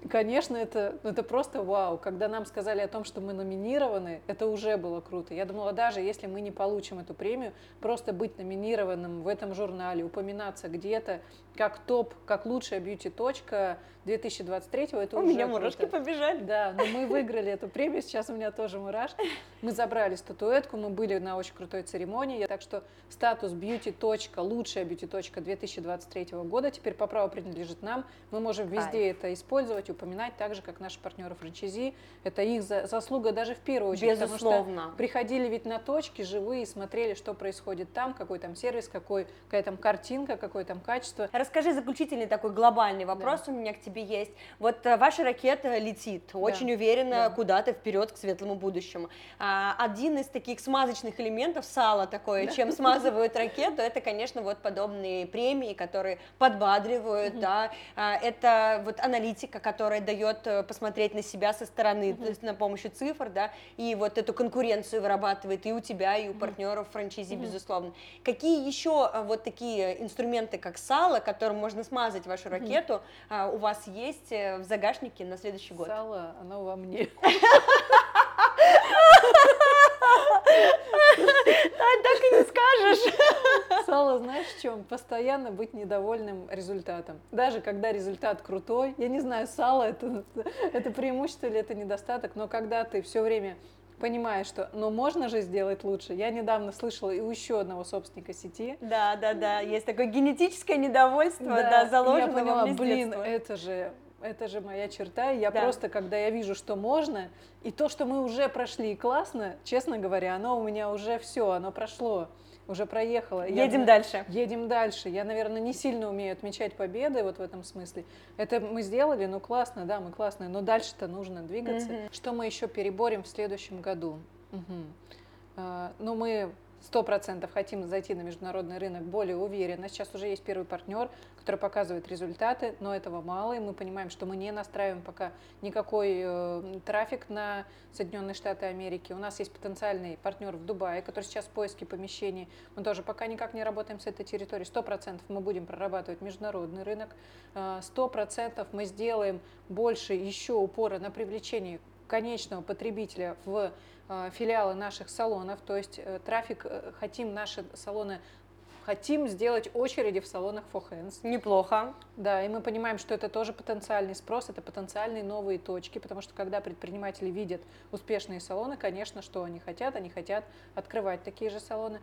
Конечно, это, ну, это просто вау. Когда нам сказали о том, что мы номинированы, это уже было круто. Я думала, даже если мы не получим эту премию, просто быть номинированным в этом журнале, упоминаться где-то как топ, как лучшая бьюти-точка 2023, это У уже меня круто. мурашки побежали. Да, но мы выиграли эту премию, сейчас у меня тоже мурашки. Мы забрали статуэтку, мы были на очень крутой церемонии, так что статус бьюти-точка, лучшая бьюти-точка 2023 года теперь по праву принадлежит нам. Мы можем везде это использовать, упоминать, так же, как наши партнеры франчайзи. Это их за- заслуга даже в первую очередь. потому Безусловно. что приходили ведь на точки живые, смотрели, что происходит там, какой там сервис, какой, какая там картинка, какое там качество. Расскажи заключительный такой глобальный вопрос у меня к тебе есть. Вот э, ваша ракета летит очень уверенно куда-то вперед к светлому будущему. А, один из таких смазочных элементов сала такое, Да. чем смазывают ракету, это, конечно, вот подобные премии, которые подбадривают, да. А, это вот аналитика, которая дает э, посмотреть на себя со стороны, то есть на помощью цифр, да, и вот эту конкуренцию вырабатывает и у тебя, и у партнеров франчайзи, Мгм. безусловно. Какие еще э, вот такие инструменты, как сало, которым можно смазать вашу ракету, а, у вас есть э, в загашнике на следующий год? Сало, оно во мне. Тань, так и не скажешь. Сало, знаешь, в чем? Постоянно быть недовольным результатом. Даже когда результат крутой, я не знаю, сало это, это преимущество или это недостаток, но когда ты все время понимаешь, что ну можно же сделать лучше. Я недавно слышала и у еще одного собственника сети. Да, да, да, есть такое генетическое недовольство, да, Да, заложено я поняла, блин, это же это же моя черта. Я Да. просто, когда я вижу, что можно, и то, что мы уже прошли классно, честно говоря, оно у меня уже все, оно прошло, уже проехало. Я Едем на- дальше. Едем дальше. Я, наверное, не сильно умею отмечать победы вот в этом смысле. Это мы сделали, ну классно, да, мы классные, но дальше-то нужно двигаться. Мгм. Что мы еще переборем в следующем году? Мгм. А, Ну, мы сто процентов хотим зайти на международный рынок более уверенно. Сейчас уже есть первый партнер, который показывает результаты, но этого мало, и мы понимаем, что мы не настраиваем пока никакой э, трафик на Соединенные Штаты Америки. У нас есть потенциальный партнер в Дубае, который сейчас в поиске помещений. Мы тоже пока никак не работаем с этой территорией. Сто процентов мы будем прорабатывать международный рынок. Э, Сто процентов мы сделаем больше еще упора на привлечение конечного потребителя в э, филиалы наших салонов, то есть э, трафик э, хотим наши салоны хотим сделать очереди в салонах For Hands. Неплохо. Да, и мы понимаем, что это тоже потенциальный спрос, это потенциальные новые точки, потому что когда предприниматели видят успешные салоны, конечно, что они хотят? Они хотят открывать такие же салоны.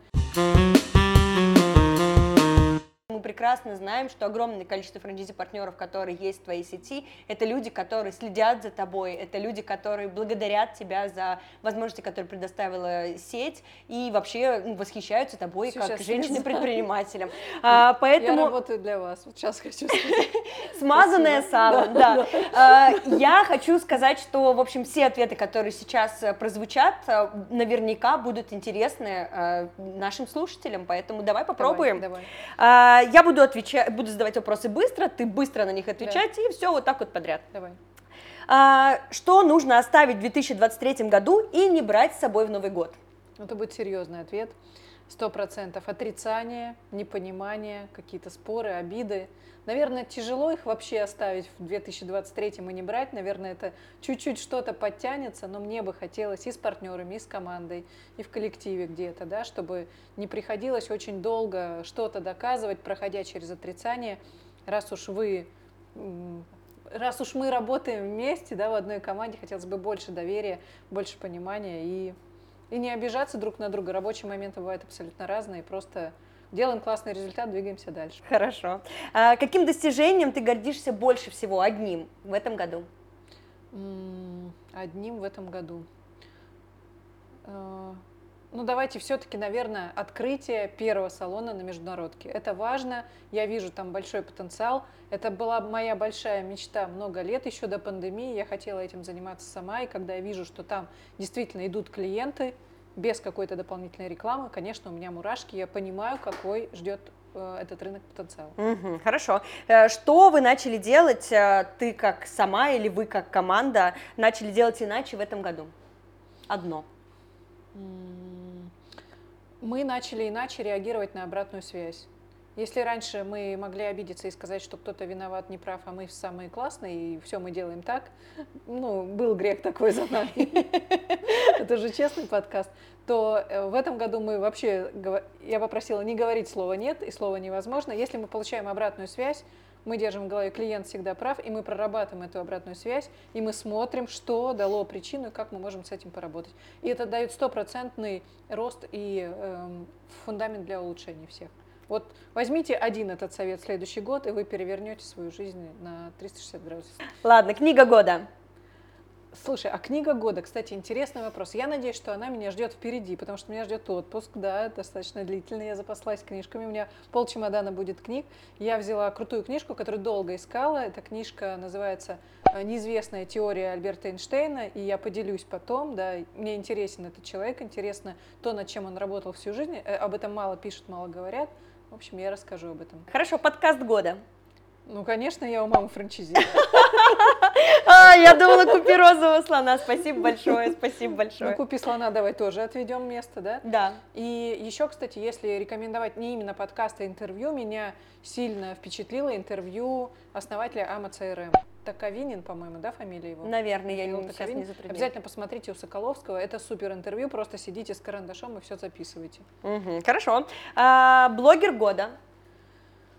Прекрасно знаем, что огромное количество франчайзи-партнеров, которые есть в твоей сети, это люди, которые следят за тобой, это люди, которые благодарят тебя за возможности, которые предоставила сеть, и вообще ну, восхищаются тобой Сейчас как женщиной-предпринимателем. А, Я поэтому работаю для вас. Вот сейчас хочу сказать. смазанное сало, да. А, Я хочу сказать, что, в общем, все ответы, которые сейчас э, прозвучат, э, наверняка будут интересны э, нашим слушателям, поэтому давай попробуем. А, Я буду отвечать, буду задавать вопросы быстро, ты быстро на них отвечать, и все вот так вот подряд. Давай. А, Что нужно оставить в 2023 году и не брать с собой в Новый год? Это будет серьезный ответ. Сто процентов отрицание, непонимание, какие-то споры, обиды. Наверное, тяжело их вообще оставить в 2023 и не брать. Наверное, это чуть-чуть что-то подтянется, но мне бы хотелось и с партнерами, и с командой, и в коллективе где-то, да, чтобы не приходилось очень долго что-то доказывать, проходя через отрицание, раз уж вы раз уж мы работаем вместе, да, в одной команде, хотелось бы больше доверия, больше понимания и, и не обижаться друг на друга. Рабочие моменты бывают абсолютно разные, просто делаем классный результат, двигаемся дальше. Хорошо. А Каким достижением ты гордишься больше всего одним в этом году? Одним в этом году. Ну, давайте все-таки, наверное, открытие первого салона на Международке. Это важно, я вижу там большой потенциал. Это была моя большая мечта много лет, еще до пандемии. Я хотела этим заниматься сама, и когда я вижу, что там действительно идут клиенты без какой-то дополнительной рекламы, конечно, у меня мурашки, я понимаю, какой ждет э, этот рынок потенциал. Мгм, хорошо. Э, Что вы начали делать, э, ты как сама или вы как команда, начали делать иначе в этом году? Одно. Мы начали иначе реагировать на обратную связь. Если раньше мы могли обидеться и сказать, что кто-то виноват, не прав, а мы самые классные, и все мы делаем так, ну, был грех такой за нами, это же честный подкаст, то э, в этом году мы вообще, я попросила не говорить слово «нет» и слово «невозможно». Если мы получаем обратную связь, мы держим в голове, клиент всегда прав, и мы прорабатываем эту обратную связь, и мы смотрим, что дало причину и как мы можем с этим поработать. И это дает стопроцентный рост и эм, фундамент для улучшения всех. Вот возьмите один этот совет в следующий год, и вы перевернете свою жизнь на 360 градусов. Ладно, книга года. Слушай, а книга года, кстати, интересный вопрос. Я надеюсь, что она меня ждет впереди, потому что меня ждет отпуск, да, достаточно длительный. Я запаслась книжками, у меня пол чемодана будет книг. Я взяла крутую книжку, которую долго искала. Эта книжка называется э, «Неизвестная теория Альберта Эйнштейна», и я поделюсь потом, да, мне интересен этот человек, интересно то, над чем он работал всю жизнь. Э, Об этом мало пишут, мало говорят. В общем, я расскажу об этом. Хорошо, подкаст года. Ну, конечно, я у мамы франчайзи. А, я думала, купи розового слона. Спасибо большое, спасибо Ну, большое. купи слона, давай тоже отведем место, да? Да. И еще, кстати, если рекомендовать не именно подкасты, а интервью, меня сильно впечатлило интервью основателя АМА ЦРМ. Таковинин, по-моему, да, фамилия его? Наверное, я не- сейчас не затрудняюсь. Обязательно посмотрите у Соколовского. Это супер интервью. Просто сидите с карандашом и все записывайте. Хорошо. А, блогер года.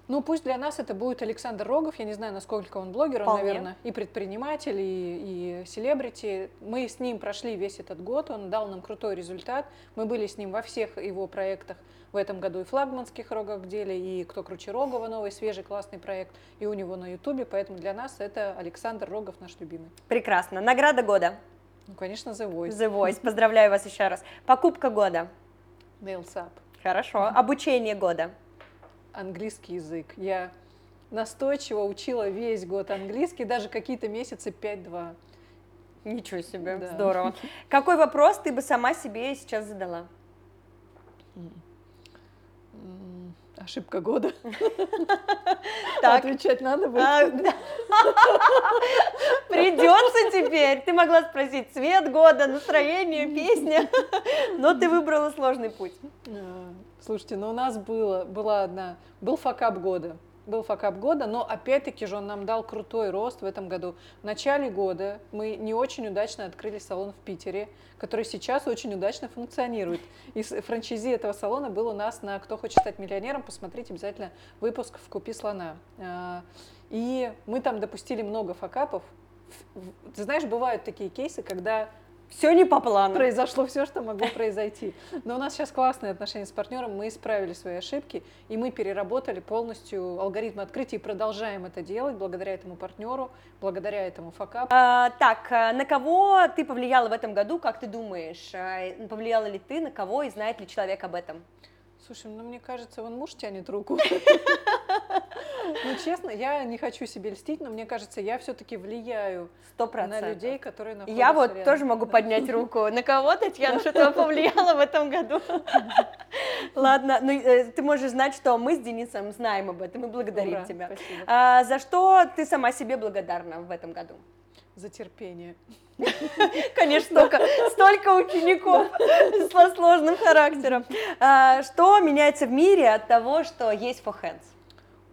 Ну, пусть для нас это будет Александр Рогов. Я не знаю, насколько он блогер, он, Вполне. наверное, и предприниматель, и, и селебрити. Мы с ним прошли весь этот год, он дал нам крутой результат. Мы были с ним во всех его проектах в этом году и флагманских рогах в деле, и «Кто круче Рогова», новый, свежий, классный проект, и у него на Ютубе. Поэтому для нас это Александр Рогов, наш любимый. Прекрасно. Награда года. Ну, конечно, The Voice. The Voice. Поздравляю вас еще раз. Покупка года. Nails Up. Хорошо. Обучение года. Английский язык. Я настойчиво учила весь год английский, даже какие-то месяцы 5-2. Ничего себе, Да. здорово. Какой вопрос ты бы сама себе сейчас задала? Ошибка года. Так. Отвечать надо будет. А, да. Придется теперь. Ты могла спросить цвет года, настроение, песня, но ты выбрала сложный путь. Слушайте, ну у нас было, была одна, был факап года. Был факап года, но опять-таки же он нам дал крутой рост в этом году. В начале года мы не очень удачно открыли салон в Питере, который сейчас очень удачно функционирует. И франчайзи этого салона был у нас на «Кто хочет стать миллионером». Посмотрите обязательно выпуск в «Купи слона». А, И мы там допустили много факапов. Ты знаешь, бывают такие кейсы, когда Все не по плану. произошло все, что могло произойти. Но у нас сейчас классные отношения с партнером, мы исправили свои ошибки, и мы переработали полностью алгоритм открытия и продолжаем это делать благодаря этому партнеру, благодаря этому факапу. А, так, а, на кого ты повлияла в этом году, как ты думаешь? А, Повлияла ли ты на кого и знает ли человек об этом? Слушай, ну мне кажется, вон муж тянет руку. Ну, честно, я не хочу себе льстить, но мне кажется, я все-таки влияю Сто на процентов. людей, которые находятся Я вот рядом. тоже могу поднять руку. На кого, Татьяна, что-то повлияло в этом году? Ладно, ну э, ты можешь знать, что мы с Денисом знаем об этом и благодарим Ура, тебя. А, За что ты сама себе благодарна в этом году? За терпение. Конечно, столько, столько учеников с сложным характером. А, Что меняется в мире от того, что есть for hands?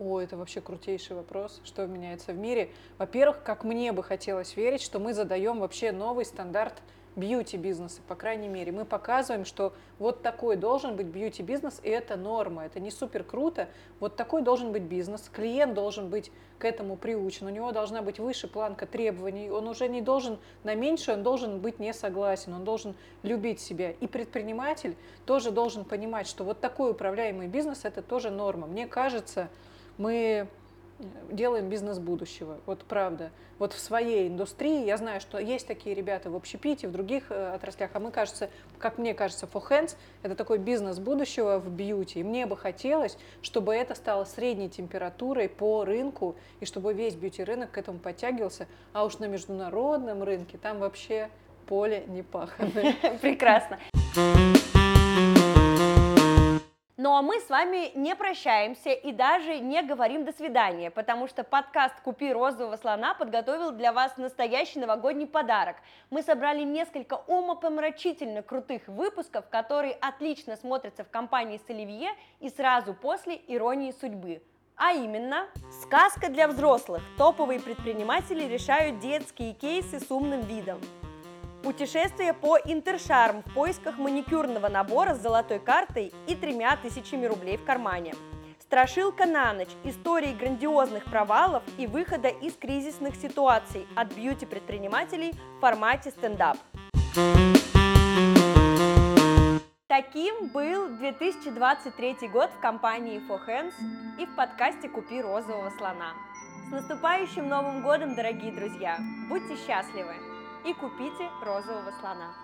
О, это вообще крутейший вопрос, что меняется в мире. Во-первых, как мне бы хотелось верить, что мы задаем вообще новый стандарт бьюти-бизнеса, по крайней мере. Мы показываем, что вот такой должен быть бьюти-бизнес, и это норма, это не супер круто. Вот такой должен быть бизнес, клиент должен быть к этому приучен, у него должна быть выше планка требований, он уже не должен на меньше, он должен быть не согласен, он должен любить себя. И предприниматель тоже должен понимать, что вот такой управляемый бизнес – это тоже норма. Мне кажется, мы делаем бизнес будущего, вот правда. Вот в своей индустрии, я знаю, что есть такие ребята в общепите, в других э, отраслях, а мы, кажется, как мне кажется, for hands это такой бизнес будущего в бьюти. И мне бы хотелось, чтобы это стало средней температурой по рынку, и чтобы весь бьюти-рынок к этому подтягивался, а уж на международном рынке там вообще поле не паханое. Прекрасно. Ну а мы с вами не прощаемся и даже не говорим до свидания, потому что подкаст «Купи розового слона» подготовил для вас настоящий новогодний подарок. Мы собрали несколько умопомрачительно крутых выпусков, которые отлично смотрятся в компании с Оливье и сразу после «Иронии судьбы». А именно, сказка для взрослых. Топовые предприниматели решают детские кейсы с умным видом. Путешествие по Интершарм в поисках маникюрного набора с золотой картой и тремя тысячами рублей в кармане. Страшилка на ночь. Истории грандиозных провалов и выхода из кризисных ситуаций от бьюти-предпринимателей в формате стендап. Таким был 2023 год в компании For Hands и в подкасте «Купи розового слона». С наступающим Новым годом, дорогие друзья! Будьте счастливы! И купите розового слона.